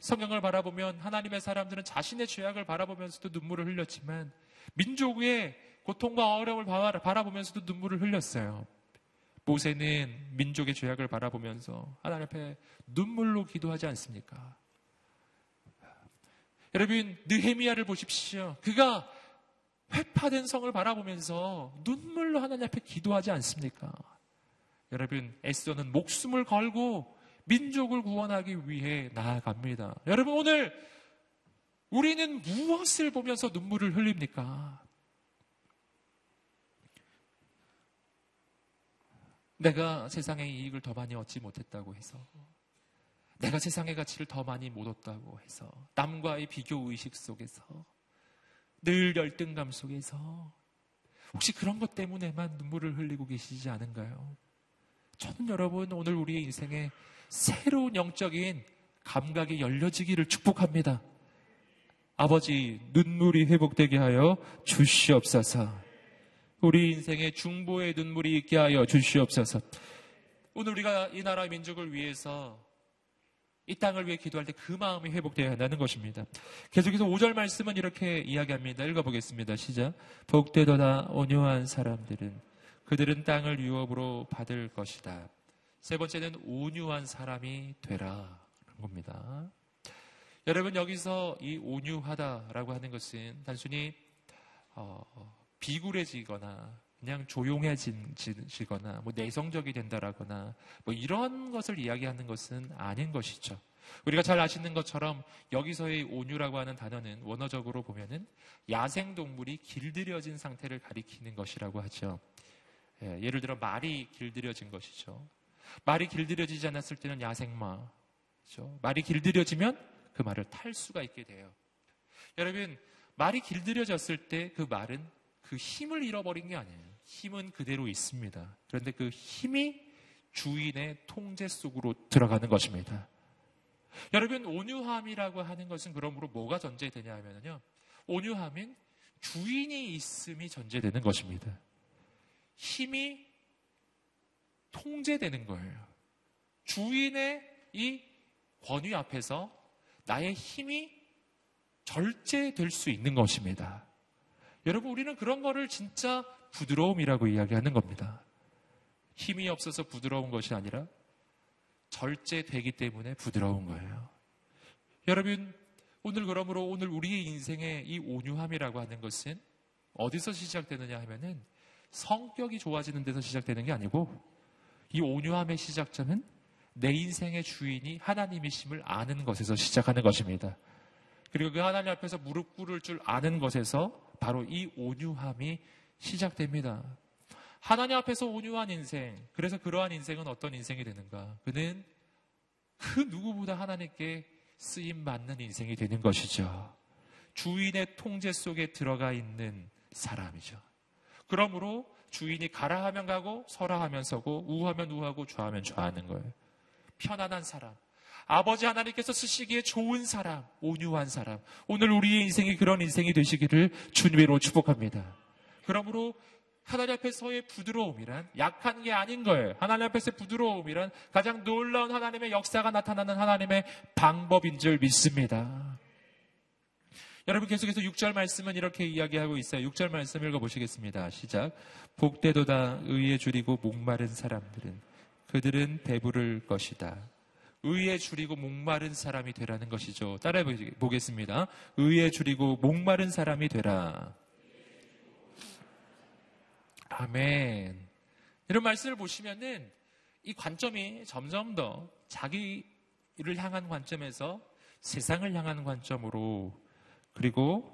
성경을 바라보면 하나님의 사람들은 자신의 죄악을 바라보면서도 눈물을 흘렸지만 민족의 고통과 어려움을 바라보면서도 눈물을 흘렸어요. 모세는 민족의 죄악을 바라보면서 하나님 앞에 눈물로 기도하지 않습니까? 여러분, 느헤미야를 보십시오. 그가 회파된 성을 바라보면서 눈물로 하나님 앞에 기도하지 않습니까? 여러분, 에스더는 목숨을 걸고 민족을 구원하기 위해 나아갑니다. 여러분, 오늘 우리는 무엇을 보면서 눈물을 흘립니까? 내가 세상의 이익을 더 많이 얻지 못했다고 해서, 내가 세상의 가치를 더 많이 못 얻다고 해서, 남과의 비교 의식 속에서, 늘 열등감 속에서, 혹시 그런 것 때문에만 눈물을 흘리고 계시지 않은가요? 저는 여러분 오늘 우리의 인생에 새로운 영적인 감각이 열려지기를 축복합니다. 아버지 눈물이 회복되게 하여 주시옵소서. 우리 인생에 중보의 눈물이 있게 하여 주시옵소서. 오늘 우리가 이 나라 민족을 위해서 이 땅을 위해 기도할 때 그 마음이 회복되어야 한다는 것입니다. 계속해서 5절 말씀은 이렇게 이야기합니다. 읽어보겠습니다. 시작. 복되도다 온유한 사람들은 그들은 땅을 유업으로 받을 것이다. 세 번째는 온유한 사람이 되라. 그런 겁니다. 여러분 여기서 이 온유하다라고 하는 것은 단순히 어, 비굴해지거나 그냥 조용해지거나 뭐 내성적이 된다라거나 뭐 이런 것을 이야기하는 것은 아닌 것이죠. 우리가 잘 아시는 것처럼 여기서의 온유라고 하는 단어는 원어적으로 보면은 야생 동물이 길들여진 상태를 가리키는 것이라고 하죠. 예, 예를 들어 말이 길들여진 것이죠. 말이 길들여지지 않았을 때는 야생마. 그렇죠? 말이 길들여지면 그 말을 탈 수가 있게 돼요. 여러분, 말이 길들여졌을 때 그 말은 그 힘을 잃어버린 게 아니에요. 힘은 그대로 있습니다. 그런데 그 힘이 주인의 통제 속으로 들어가는 것입니다. 여러분, 온유함이라고 하는 것은 그러므로 뭐가 전제되냐 하면요. 온유함은 주인이 있음이 전제되는 것입니다. 힘이 통제되는 거예요. 주인의 이 권위 앞에서 나의 힘이 절제될 수 있는 것입니다. 여러분, 우리는 그런 거를 진짜 부드러움이라고 이야기하는 겁니다. 힘이 없어서 부드러운 것이 아니라 절제되기 때문에 부드러운 거예요. 여러분, 오늘 그러므로 오늘 우리의 인생의 이 온유함이라고 하는 것은 어디서 시작되느냐 하면은 성격이 좋아지는 데서 시작되는 게 아니고 이 온유함의 시작점은 내 인생의 주인이 하나님이심을 아는 것에서 시작하는 것입니다. 그리고 그 하나님 앞에서 무릎 꿇을 줄 아는 것에서 바로 이 온유함이 시작됩니다. 하나님 앞에서 온유한 인생. 그래서 그러한 인생은 어떤 인생이 되는가? 그는 그 누구보다 하나님께 쓰임 받는 인생이 되는 것이죠. 주인의 통제 속에 들어가 있는 사람이죠. 그러므로 주인이 가라 하면 가고 서라 하면 서고 우하면 우하고 좌하면 좌하는 거예요. 편안한 사람. 아버지 하나님께서 쓰시기에 좋은 사람, 온유한 사람. 오늘 우리의 인생이 그런 인생이 되시기를 주님으로 축복합니다. 그러므로 하나님 앞에서의 부드러움이란 약한 게 아닌 거예요. 하나님 앞에서의 부드러움이란 가장 놀라운 하나님의 역사가 나타나는 하나님의 방법인 줄 믿습니다. 여러분 계속해서 6절 말씀은 이렇게 이야기하고 있어요. 6절 말씀 읽어보시겠습니다. 시작. 복대도다 의에 줄이고 목마른 사람들은 그들은 배부를 것이다. 의에 줄이고 목마른 사람이 되라는 것이죠. 따라해 보겠습니다. 의에 줄이고 목마른 사람이 되라. 아멘. 이런 말씀을 보시면은 이 관점이 점점 더 자기를 향한 관점에서 세상을 향한 관점으로 그리고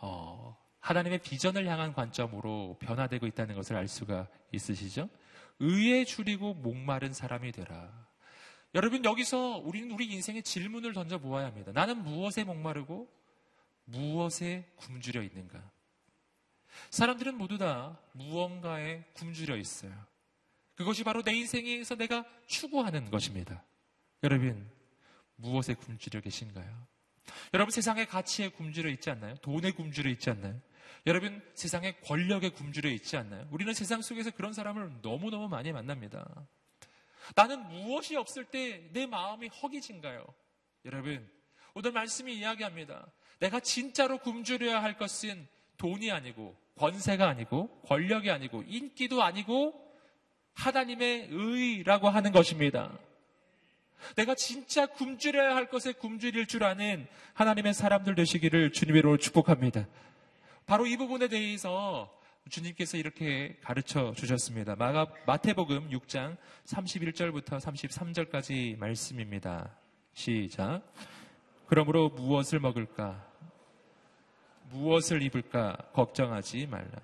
어, 하나님의 비전을 향한 관점으로 변화되고 있다는 것을 알 수가 있으시죠? 의에 줄이고 목마른 사람이 되라. 여러분 여기서 우리는 우리 인생의 질문을 던져 보아야 합니다. 나는 무엇에 목마르고 무엇에 굶주려 있는가? 사람들은 모두 다 무언가에 굶주려 있어요. 그것이 바로 내 인생에서 내가 추구하는 것입니다. 여러분, 무엇에 굶주려 계신가요? 여러분 세상의 가치에 굶주려 있지 않나요? 돈에 굶주려 있지 않나요? 여러분 세상의 권력에 굶주려 있지 않나요? 우리는 세상 속에서 그런 사람을 너무너무 많이 만납니다. 나는 무엇이 없을 때 내 마음이 허기진가요? 여러분, 오늘 말씀이 이야기합니다. 내가 진짜로 굶주려야 할 것은 돈이 아니고 권세가 아니고 권력이 아니고 인기도 아니고 하나님의 의라고 하는 것입니다. 내가 진짜 굶주려야 할 것에 굶주릴 줄 아는 하나님의 사람들 되시기를 주님으로 축복합니다. 바로 이 부분에 대해서 주님께서 이렇게 가르쳐 주셨습니다. 마가, 마태복음 6장 31절부터 33절까지 말씀입니다. 시작. 그러므로 무엇을 먹을까? 무엇을 입을까? 걱정하지 말라.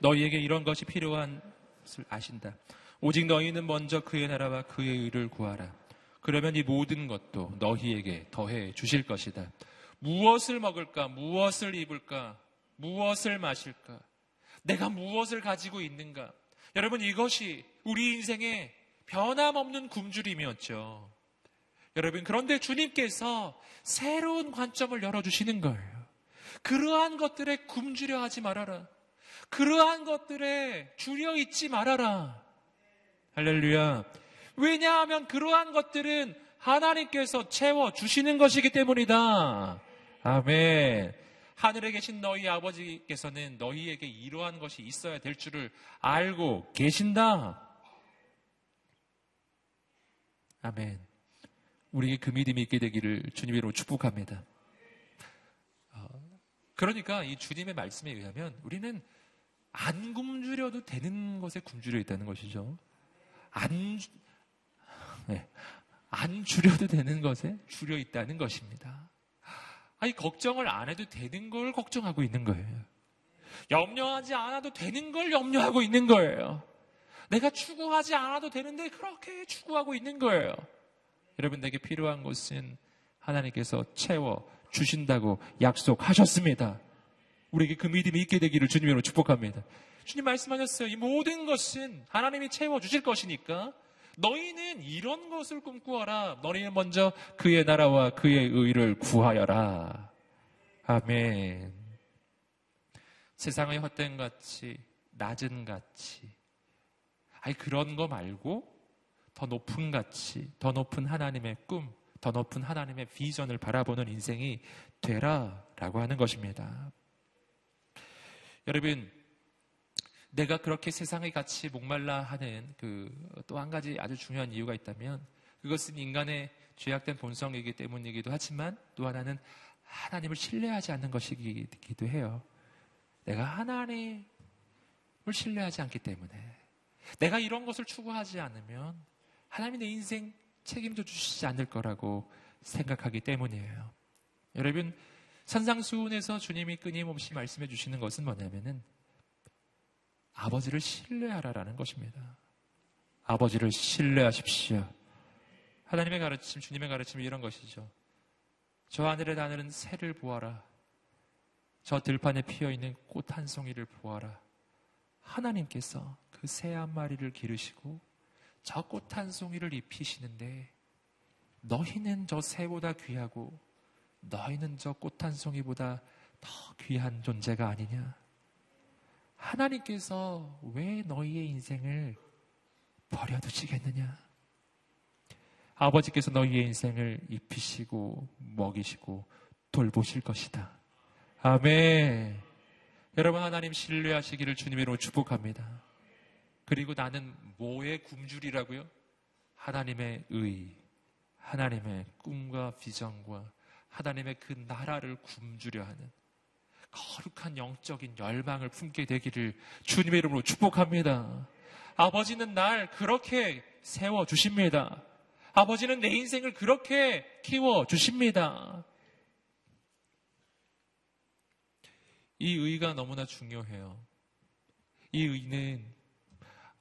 너희에게 이런 것이 필요한 것을 아신다. 오직 너희는 먼저 그의 나라와 그의 의를 구하라. 그러면 이 모든 것도 너희에게 더해 주실 것이다. 무엇을 먹을까? 무엇을 입을까? 무엇을 마실까? 내가 무엇을 가지고 있는가? 여러분 이것이 우리 인생의 변함없는 굶주림이었죠. 여러분 그런데 주님께서 새로운 관점을 열어주시는 거예요. 그러한 것들에 굶주려 하지 말아라. 그러한 것들에 줄여 있지 말아라. 할렐루야. 왜냐하면 그러한 것들은 하나님께서 채워 주시는 것이기 때문이다. 아멘. 하늘에 계신 너희 아버지께서는 너희에게 이러한 것이 있어야 될 줄을 알고 계신다. 아멘. 우리에게 그 믿음이 있게 되기를 주님으로 축복합니다. 어, 그러니까 이 주님의 말씀에 의하면 우리는 안 굶주려도 되는 것에 굶주려 있다는 것이죠. 안, 네, 안 줄여도 되는 것에 줄여 있다는 것입니다. 아니, 걱정을 안 해도 되는 걸 걱정하고 있는 거예요. 염려하지 않아도 되는 걸 염려하고 있는 거예요. 내가 추구하지 않아도 되는데 그렇게 추구하고 있는 거예요. 여러분, 내게 필요한 것은 하나님께서 채워 주신다고 약속하셨습니다. 우리에게 그 믿음이 있게 되기를 주님으로 축복합니다. 주님 말씀하셨어요. 이 모든 것은 하나님이 채워 주실 것이니까 너희는 이런 것을 꿈꾸어라. 너희는 먼저 그의 나라와 그의 의를 구하여라. 아멘. 세상의 헛된 가치, 낮은 가치. 아니, 그런 거 말고 더 높은 가치, 더 높은 하나님의 꿈, 더 높은 하나님의 비전을 바라보는 인생이 되라. 라고 하는 것입니다. 여러분, 내가 그렇게 세상의 가치 목말라 하는 그 또 한 가지 아주 중요한 이유가 있다면 그것은 인간의 죄악된 본성이기 때문이기도 하지만 또 하나는 하나님을 신뢰하지 않는 것이기도 해요. 내가 하나님을 신뢰하지 않기 때문에 내가 이런 것을 추구하지 않으면 하나님이 내 인생 책임져 주시지 않을 거라고 생각하기 때문이에요. 여러분 산상수훈에서 주님이 끊임없이 말씀해 주시는 것은 뭐냐면은 아버지를 신뢰하라라는 것입니다. 아버지를 신뢰하십시오. 하나님의 가르침, 주님의 가르침이 이런 것이죠. 저 하늘에 나는 새를 보아라. 저 들판에 피어 있는 꽃 한 송이를 보아라. 하나님께서 그 새 한 마리를 기르시고 저 꽃 한 송이를 입히시는데 너희는 저 새보다 귀하고 너희는 저 꽃 한 송이보다 더 귀한 존재가 아니냐? 하나님께서 왜 너희의 인생을 버려두시겠느냐? 아버지께서 너희의 인생을 입히시고 먹이시고 돌보실 것이다. 아멘. 여러분 하나님 신뢰하시기를 주님으로 축복합니다. 그리고 나는 뭐의 굶주리라고요? 하나님의 의, 하나님의 꿈과 비전과 하나님의 그 나라를 굶주려 하는 거룩한 영적인 열망을 품게 되기를 주님의 이름으로 축복합니다. 아버지는 날 그렇게 세워 주십니다. 아버지는 내 인생을 그렇게 키워 주십니다. 이 의가 너무나 중요해요. 이 의는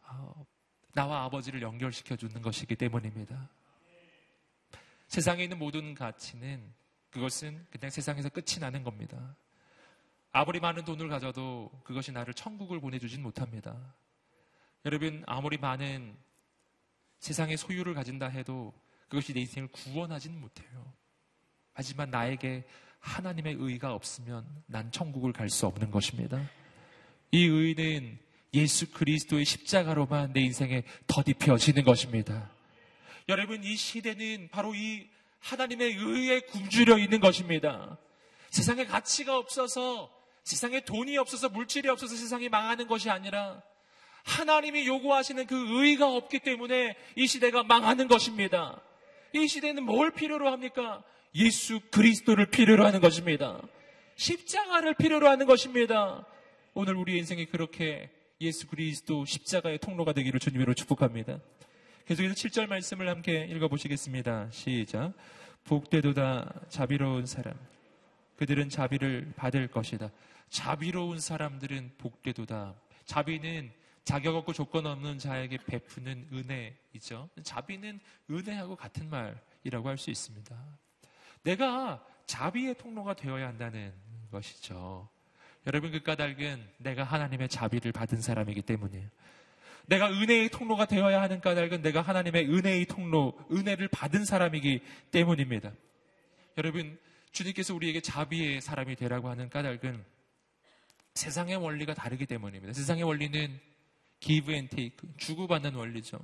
어, 나와 아버지를 연결시켜 주는 것이기 때문입니다. 세상에 있는 모든 가치는 그것은 그냥 세상에서 끝이 나는 겁니다. 아무리 많은 돈을 가져도 그것이 나를 천국을 보내주진 못합니다. 여러분, 아무리 많은 세상의 소유를 가진다 해도 그것이 내 인생을 구원하진 못해요. 하지만 나에게 하나님의 의가 없으면 난 천국을 갈 수 없는 것입니다. 이 의는 예수 그리스도의 십자가로만 내 인생에 덧입혀지는 것입니다. 여러분, 이 시대는 바로 이 하나님의 의에 굶주려 있는 것입니다. 세상에 가치가 없어서 세상에 돈이 없어서 물질이 없어서 세상이 망하는 것이 아니라 하나님이 요구하시는 그 의가 없기 때문에 이 시대가 망하는 것입니다. 이 시대는 뭘 필요로 합니까? 예수 그리스도를 필요로 하는 것입니다. 십자가를 필요로 하는 것입니다. 오늘 우리 인생이 그렇게 예수 그리스도 십자가의 통로가 되기를 주님으로 축복합니다. 계속해서 7절 말씀을 함께 읽어보시겠습니다. 시작. 복되도다 자비로운 사람. 그들은 자비를 받을 것이다. 자비로운 사람들은 복되도다. 자비는 자격 없고 조건 없는 자에게 베푸는 은혜이죠. 자비는 은혜하고 같은 말이라고 할 수 있습니다. 내가 자비의 통로가 되어야 한다는 것이죠. 여러분 그 까닭은 내가 하나님의 자비를 받은 사람이기 때문이에요. 내가 은혜의 통로가 되어야 하는 까닭은 내가 하나님의 은혜의 통로, 은혜를 받은 사람이기 때문입니다. 여러분, 주님께서 우리에게 자비의 사람이 되라고 하는 까닭은 세상의 원리가 다르기 때문입니다. 세상의 원리는 give and take, 주고받는 원리죠.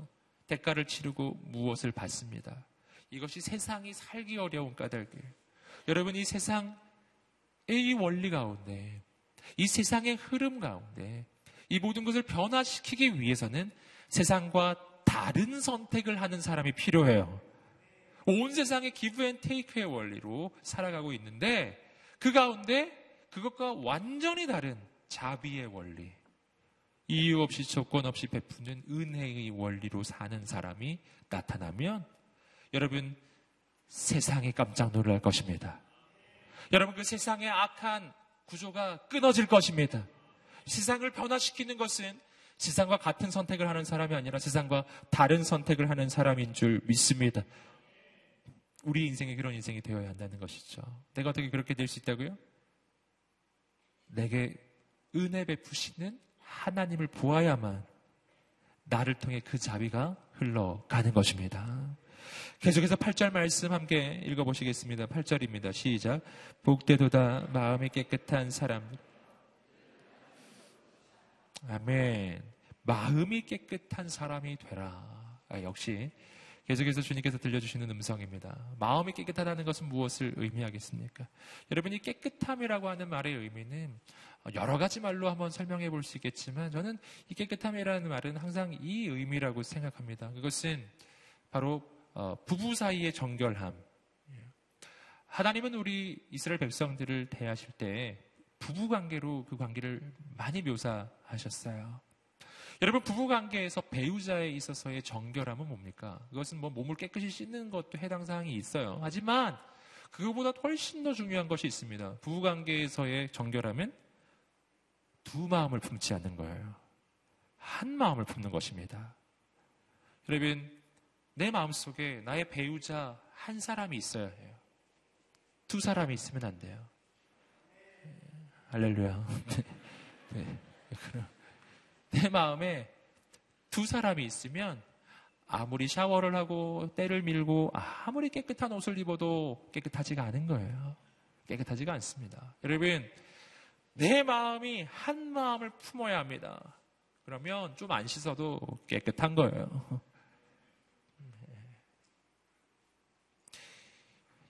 대가를 치르고 무엇을 받습니다. 이것이 세상이 살기 어려운 까닭이에요. 여러분, 이 세상의 이 원리 가운데, 이 세상의 흐름 가운데, 이 모든 것을 변화시키기 위해서는 세상과 다른 선택을 하는 사람이 필요해요. 온 세상의 give and take의 원리로 살아가고 있는데 그 가운데 그것과 완전히 다른 자비의 원리. 이유 없이 조건 없이 베푸는 은혜의 원리로 사는 사람이 나타나면 여러분 세상이 깜짝 놀랄 것입니다. 여러분 그 세상의 악한 구조가 끊어질 것입니다. 세상을 변화시키는 것은 세상과 같은 선택을 하는 사람이 아니라 세상과 다른 선택을 하는 사람인 줄 믿습니다. 우리 인생에 그런 인생이 되어야 한다는 것이죠. 내가 어떻게 그렇게 될 수 있다고요? 내게 은혜 베푸시는 하나님을 보아야만 나를 통해 그 자비가 흘러가는 것입니다. 계속해서 8절 말씀 함께 읽어보시겠습니다. 8절입니다. 시작. 복되도다 마음이 깨끗한 사람. 아멘. 마음이 깨끗한 사람이 되라. 아, 역시 계속해서 주님께서 들려주시는 음성입니다. 마음이 깨끗하다는 것은 무엇을 의미하겠습니까? 여러분이 깨끗함이라고 하는 말의 의미는 여러 가지 말로 한번 설명해 볼 수 있겠지만 저는 이 깨끗함이라는 말은 항상 이 의미라고 생각합니다. 그것은 바로 어, 부부 사이의 정결함. 하나님은 우리 이스라엘 백성들을 대하실 때 부부 관계로 그 관계를 많이 묘사하셨어요. 여러분 부부 관계에서 배우자에 있어서의 정결함은 뭡니까? 그것은 뭐 몸을 깨끗이 씻는 것도 해당 사항이 있어요. 하지만 그거보다 훨씬 더 중요한 것이 있습니다. 부부 관계에서의 정결함은 두 마음을 품지 않는 거예요. 한 마음을 품는 것입니다. 여러분 내 마음속에 나의 배우자 한 사람이 있어야 해요. 두 사람이 있으면 안 돼요. 할렐루야. 네. 네. 내 마음에 두 사람이 있으면 아무리 샤워를 하고 때를 밀고 아무리 깨끗한 옷을 입어도 깨끗하지가 않은 거예요. 깨끗하지가 않습니다. 여러분, 내 마음이 한 마음을 품어야 합니다. 그러면 좀 안 씻어도 깨끗한 거예요.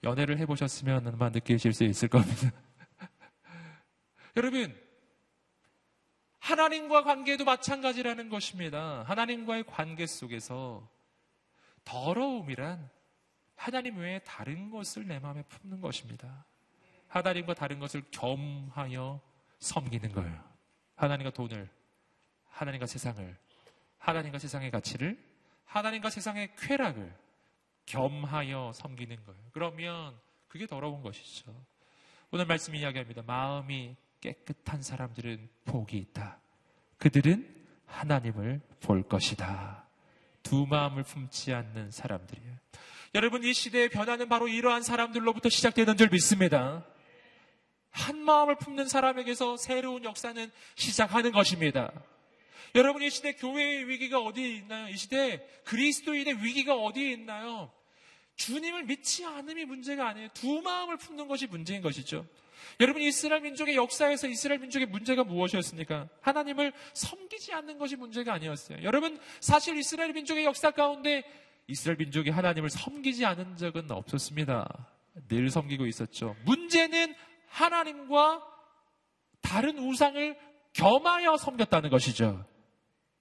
연애를 해보셨으면 아마 느끼실 수 있을 겁니다. 여러분, 하나님과 관계도 마찬가지라는 것입니다. 하나님과의 관계 속에서 더러움이란 하나님 외에 다른 것을 내 마음에 품는 것입니다. 하나님과 다른 것을 겸하여 섬기는 거예요. 하나님과 돈을, 하나님과 세상을, 하나님과 세상의 가치를, 하나님과 세상의 쾌락을 겸하여 섬기는 거예요. 그러면 그게 더러운 것이죠. 오늘 말씀 이야기합니다. 마음이 깨끗한 사람들은 복이 있다. 그들은 하나님을 볼 것이다. 두 마음을 품지 않는 사람들이에요. 여러분, 이 시대의 변화는 바로 이러한 사람들로부터 시작되는 줄 믿습니다. 한 마음을 품는 사람에게서 새로운 역사는 시작하는 것입니다. 여러분, 이 시대 교회의 위기가 어디에 있나요? 이 시대 그리스도인의 위기가 어디에 있나요? 주님을 믿지 않음이 문제가 아니에요. 두 마음을 품는 것이 문제인 것이죠. 여러분 이스라엘 민족의 역사에서 이스라엘 민족의 문제가 무엇이었습니까? 하나님을 섬기지 않는 것이 문제가 아니었어요. 여러분 사실 이스라엘 민족의 역사 가운데 이스라엘 민족이 하나님을 섬기지 않은 적은 없었습니다. 늘 섬기고 있었죠. 문제는 하나님과 다른 우상을 겸하여 섬겼다는 것이죠.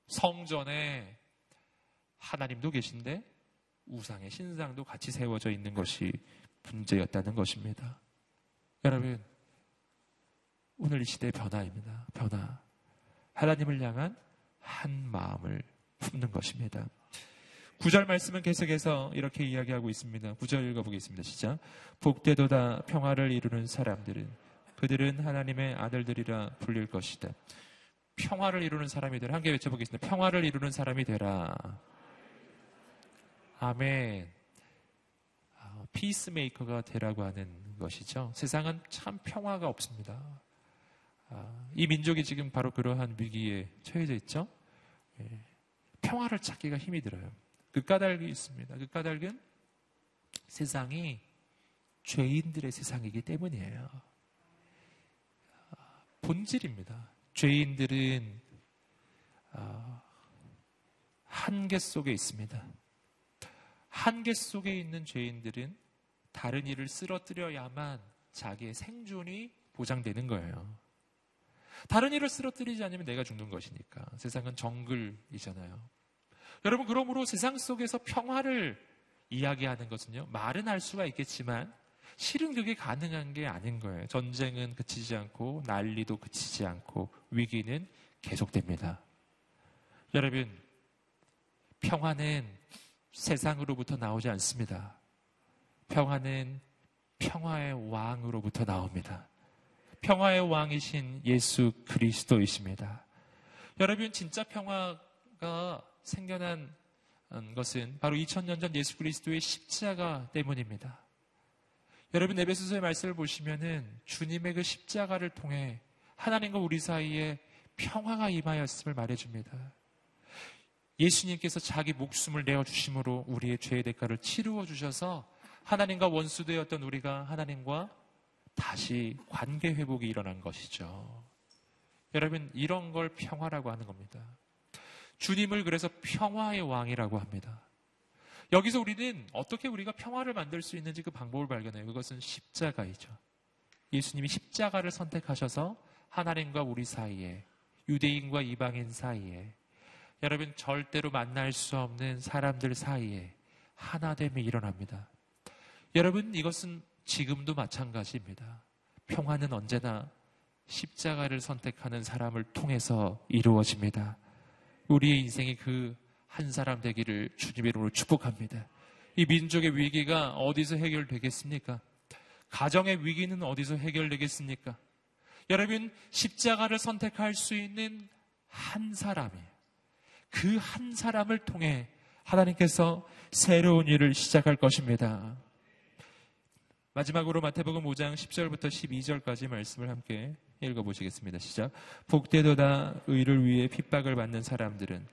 성전에 하나님도 계신데 우상의 신상도 같이 세워져 있는 것이 문제였다는 것입니다. 여러분, 오늘 이 시대의 변화입니다. 변화. 하나님을 향한 한 마음을 품는 것입니다. 구절 말씀은 계속해서 이렇게 이야기하고 있습니다. 구절 읽어보겠습니다. 시작. 복되도다 평화를 이루는 사람들은 그들은 하나님의 아들들이라 불릴 것이다. 평화를 이루는 사람이 되라. 함께 외쳐보겠습니다. 평화를 이루는 사람이 되라. 아멘. 아, 피스메이커가 되라고 하는 것이죠. 세상은 참 평화가 없습니다. 아, 이 민족이 지금 바로 그러한 위기에 처해져 있죠. 예, 평화를 찾기가 힘이 들어요. 그 까닭이 있습니다. 그 까닭은 세상이 죄인들의 세상이기 때문이에요. 아, 본질입니다. 죄인들은 한계 속에 있습니다. 한계 속에 있는 죄인들은 다른 일을 쓰러뜨려야만 자기의 생존이 보장되는 거예요. 다른 일을 쓰러뜨리지 않으면 내가 죽는 것이니까. 세상은 정글이잖아요. 여러분, 그러므로 세상 속에서 평화를 이야기하는 것은요, 말은 할 수가 있겠지만, 실은 그게 가능한 게 아닌 거예요. 전쟁은 그치지 않고, 난리도 그치지 않고, 위기는 계속됩니다. 여러분, 평화는 세상으로부터 나오지 않습니다. 평화는 평화의 왕으로부터 나옵니다. 평화의 왕이신 예수 그리스도이십니다. 여러분, 진짜 평화가 생겨난 것은 바로 2000년 전 예수 그리스도의 십자가 때문입니다. 여러분, 에베소서의 말씀을 보시면은 주님의 그 십자가를 통해 하나님과 우리 사이에 평화가 임하였음을 말해줍니다. 예수님께서 자기 목숨을 내어 주심으로 우리의 죄의 대가를 치루어 주셔서 하나님과 원수 되었던 우리가 하나님과 다시 관계 회복이 일어난 것이죠. 여러분, 이런 걸 평화라고 하는 겁니다. 주님을 그래서 평화의 왕이라고 합니다. 여기서 우리는 어떻게 우리가 평화를 만들 수 있는지 그 방법을 발견해요. 그것은 십자가이죠. 예수님이 십자가를 선택하셔서 하나님과 우리 사이에, 유대인과 이방인 사이에, 여러분 절대로 만날 수 없는 사람들 사이에 하나됨이 일어납니다. 여러분 이것은 지금도 마찬가지입니다. 평화는 언제나 십자가를 선택하는 사람을 통해서 이루어집니다. 우리의 인생이 그 한 사람 되기를 주님의 이름으로 축복합니다. 이 민족의 위기가 어디서 해결되겠습니까? 가정의 위기는 어디서 해결되겠습니까? 여러분, 십자가를 선택할 수 있는 한 사람이에요. 그한 사람을 통해 하나님께서 새로운 일을 시작할 것입니다. 마지막으로 마태복음 5장 10절부터 12절까지 말씀을 함께 읽어보시겠습니다. 시작. 복되도다 의를 위해 핍박을 받는 사람들은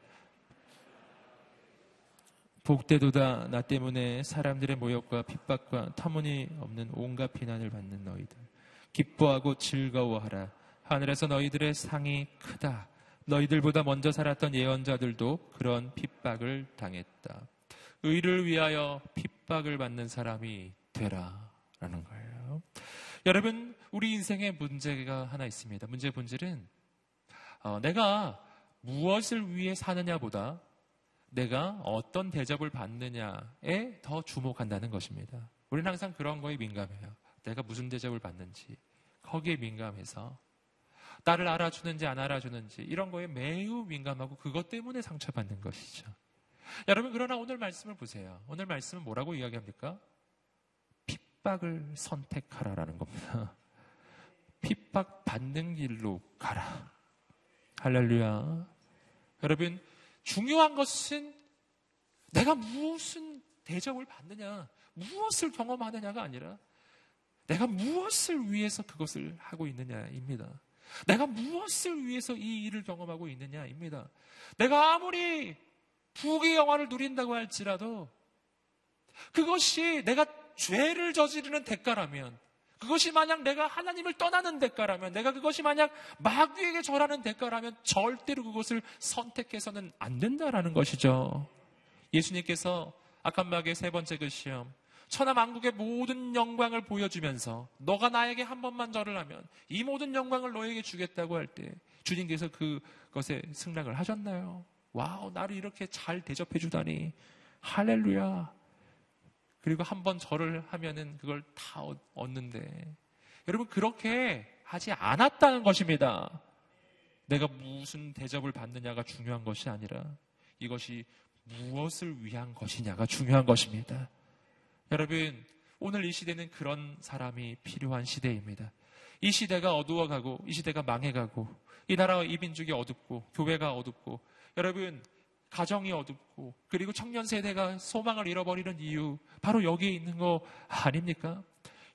복되도다 나 때문에 사람들의 모욕과 핍박과 터무니없는 온갖 비난을 받는 너희들. 기뻐하고 즐거워하라. 하늘에서 너희들의 상이 크다. 너희들보다 먼저 살았던 예언자들도 그런 핍박을 당했다. 의를 위하여 핍박을 받는 사람이 되라. 라는 거예요. 여러분, 우리 인생에 문제가 하나 있습니다. 문제의 본질은 어, 내가 무엇을 위해 사느냐보다 내가 어떤 대접을 받느냐에 더 주목한다는 것입니다. 우리는 항상 그런 거에 민감해요. 내가 무슨 대접을 받는지 거기에 민감해서 나를 알아주는지 안 알아주는지 이런 거에 매우 민감하고 그것 때문에 상처받는 것이죠. 여러분 그러나 오늘 말씀을 보세요. 오늘 말씀은 뭐라고 이야기합니까? 핍박을 선택하라라는 겁니다. 핍박 받는 길로 가라. 할렐루야. 여러분, 중요한 것은 내가 무슨 대접을 받느냐, 무엇을 경험하느냐가 아니라 내가 무엇을 위해서 그것을 하고 있느냐입니다. 내가 무엇을 위해서 이 일을 경험하고 있느냐입니다. 내가 아무리 부귀 영화를 누린다고 할지라도 그것이 내가 죄를 저지르는 대가라면 그것이 만약 내가 하나님을 떠나는 대가라면 내가 그것이 만약 마귀에게 절하는 대가라면 절대로 그것을 선택해서는 안 된다라는 것이죠. 예수님께서 아칸마의 세 번째 그 시험 천하 만국의 모든 영광을 보여주면서 너가 나에게 한 번만 절을 하면 이 모든 영광을 너에게 주겠다고 할 때 주님께서 그것에 승낙을 하셨나요? 와우 나를 이렇게 잘 대접해 주다니 할렐루야 그리고 한 번 절을 하면은 그걸 다 얻는데 여러분 그렇게 하지 않았다는 것입니다. 내가 무슨 대접을 받느냐가 중요한 것이 아니라 이것이 무엇을 위한 것이냐가 중요한 것입니다. 여러분 오늘 이 시대는 그런 사람이 필요한 시대입니다. 이 시대가 어두워가고 이 시대가 망해가고 이 나라와 이 민족이 어둡고 교회가 어둡고 여러분 가정이 어둡고 그리고 청년 세대가 소망을 잃어버리는 이유 바로 여기에 있는 거 아닙니까?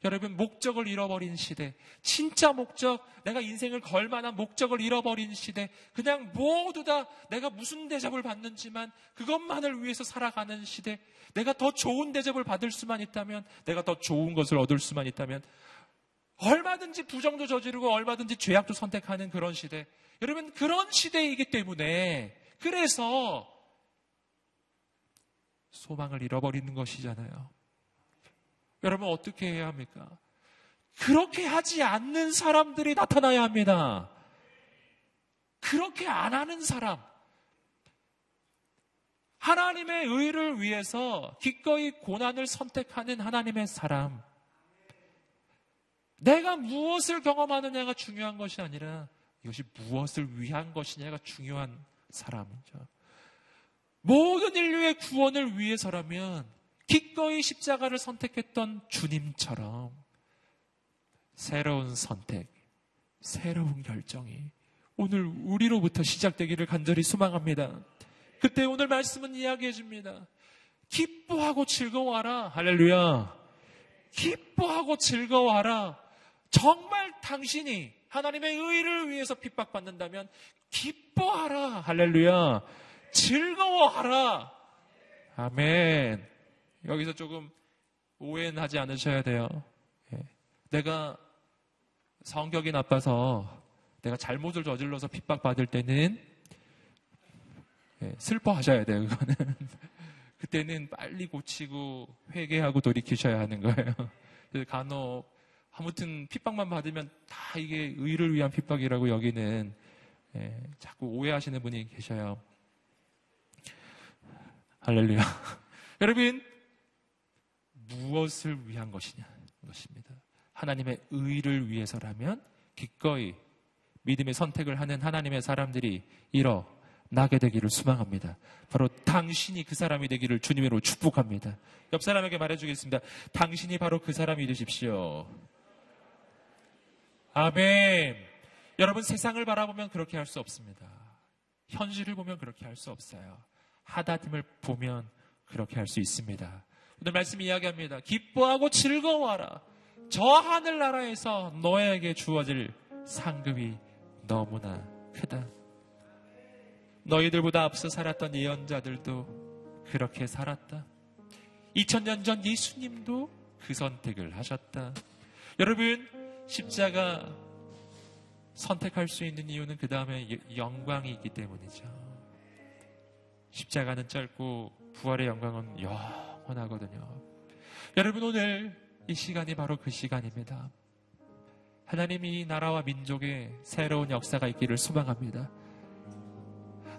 여러분 목적을 잃어버린 시대 진짜 목적 내가 인생을 걸 만한 목적을 잃어버린 시대 그냥 모두 다 내가 무슨 대접을 받는지만 그것만을 위해서 살아가는 시대 내가 더 좋은 대접을 받을 수만 있다면 내가 더 좋은 것을 얻을 수만 있다면 얼마든지 부정도 저지르고 얼마든지 죄악도 선택하는 그런 시대 여러분 그런 시대이기 때문에 그래서 소망을 잃어버리는 것이잖아요. 여러분 어떻게 해야 합니까? 그렇게 하지 않는 사람들이 나타나야 합니다. 그렇게 안 하는 사람. 하나님의 의를 위해서 기꺼이 고난을 선택하는 하나님의 사람. 내가 무엇을 경험하느냐가 중요한 것이 아니라 이것이 무엇을 위한 것이냐가 중요한 사람이죠. 모든 인류의 구원을 위해서라면 기꺼이 십자가를 선택했던 주님처럼 새로운 선택, 새로운 결정이 오늘 우리로부터 시작되기를 간절히 소망합니다. 그때 오늘 말씀은 이야기해 줍니다. 기뻐하고 즐거워하라. 할렐루야. 기뻐하고 즐거워하라. 정말 당신이 하나님의 의를 위해서 핍박받는다면 기뻐하라. 할렐루야. 즐거워하라. 아멘. 여기서 조금 오해는 하지 않으셔야 돼요. 예. 내가 성격이 나빠서 내가 잘못을 저질러서 핍박받을 때는 예, 슬퍼하셔야 돼요. 그거는 그때는 빨리 고치고 회개하고 돌이키셔야 하는 거예요. 간혹 아무튼 핍박만 받으면 다 이게 의를 위한 핍박이라고 여기는 예, 자꾸 오해하시는 분이 계셔요. 할렐루야. 여러분 무엇을 위한 것이냐 것입니다. 하나님의 의를 위해서라면 기꺼이 믿음의 선택을 하는 하나님의 사람들이 일어 나게 되기를 소망합니다. 바로 당신이 그 사람이 되기를 주님으로 축복합니다. 옆 사람에게 말해주겠습니다. 당신이 바로 그 사람이 되십시오. 아멘. 여러분 세상을 바라보면 그렇게 할 수 없습니다. 현실을 보면 그렇게 할 수 없어요. 하다듬을 보면 그렇게 할 수 있습니다. 오늘 말씀 이야기합니다. 기뻐하고 즐거워하라. 저 하늘나라에서 너에게 주어질 상급이 너무나 크다. 너희들보다 앞서 살았던 예언자들도 그렇게 살았다. 2000년 전 예수님도 그 선택을 하셨다. 여러분, 십자가 선택할 수 있는 이유는 그 다음에 영광이 있기 때문이죠. 십자가는 짧고 부활의 영광은 영원하거든요. 여러분, 오늘 이 시간이 바로 그 시간입니다. 하나님이 나라와 민족의 새로운 역사가 있기를 소망합니다.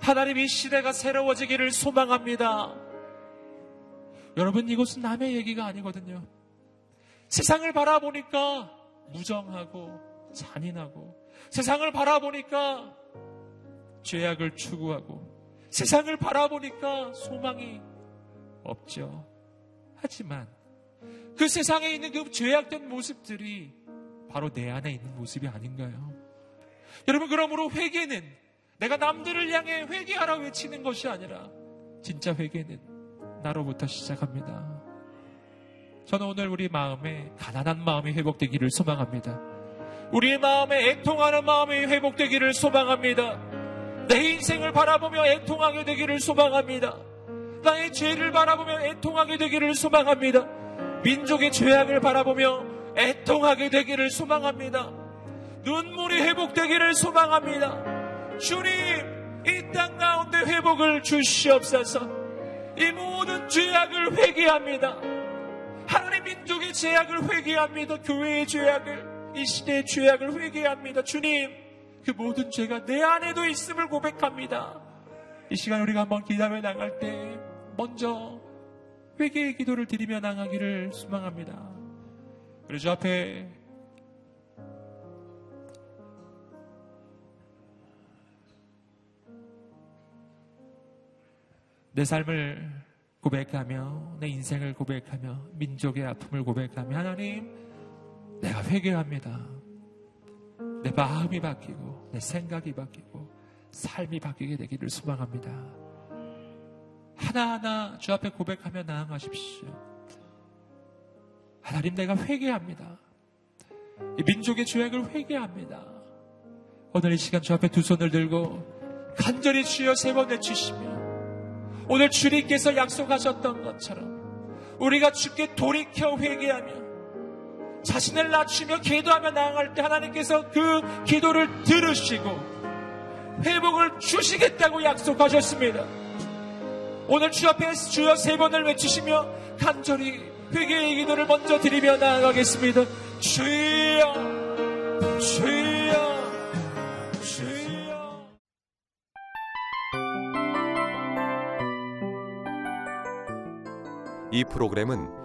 하나님 이 시대가 새로워지기를 소망합니다. 여러분, 이것은 남의 얘기가 아니거든요. 세상을 바라보니까 무정하고 잔인하고 세상을 바라보니까 죄악을 추구하고 세상을 바라보니까 소망이 없죠. 하지만 그 세상에 있는 그 죄악된 모습들이 바로 내 안에 있는 모습이 아닌가요? 여러분, 그러므로 회개는 내가 남들을 향해 회개하라 외치는 것이 아니라 진짜 회개는 나로부터 시작합니다. 저는 오늘 우리 마음에 가난한 마음이 회복되기를 소망합니다. 우리의 마음에 애통하는 마음이 회복되기를 소망합니다. 내 인생을 바라보며 애통하게 되기를 소망합니다. 나의 죄를 바라보며 애통하게 되기를 소망합니다. 민족의 죄악을 바라보며 애통하게 되기를 소망합니다. 눈물이 회복되기를 소망합니다. 주님, 이 땅 가운데 회복을 주시옵소서. 이 모든 죄악을 회개합니다. 하나님 민족의 죄악을 회개합니다. 교회의 죄악을, 이 시대의 죄악을 회개합니다. 주님, 그 모든 죄가 내 안에도 있음을 고백합니다. 이 시간 우리가 한번 기도하며 나갈 때 먼저 회개의 기도를 드리며 나가기를 소망합니다. 그리고 저 앞에 내 삶을 고백하며 내 인생을 고백하며 민족의 아픔을 고백하며 하나님 내가 회개합니다. 내 마음이 바뀌고 내 생각이 바뀌고 삶이 바뀌게 되기를 소망합니다. 하나하나 주 앞에 고백하며 나아가십시오. 하나님 내가 회개합니다. 이 민족의 죄악을 회개합니다. 오늘 이 시간 주 앞에 두 손을 들고 간절히 주여 세번 외치시며 오늘 주님께서 약속하셨던 것처럼 우리가 주께 돌이켜 회개하며 자신을 낮추며 기도하며 나아갈 때 하나님께서 그 기도를 들으시고 회복을 주시겠다고 약속하셨습니다. 오늘 주 앞에 주여 세 번을 외치시며 간절히 회개의 기도를 먼저 드리며 나아가겠습니다. 주여, 주여. 이 프로그램은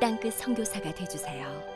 땅끝 선교사가 되주세요.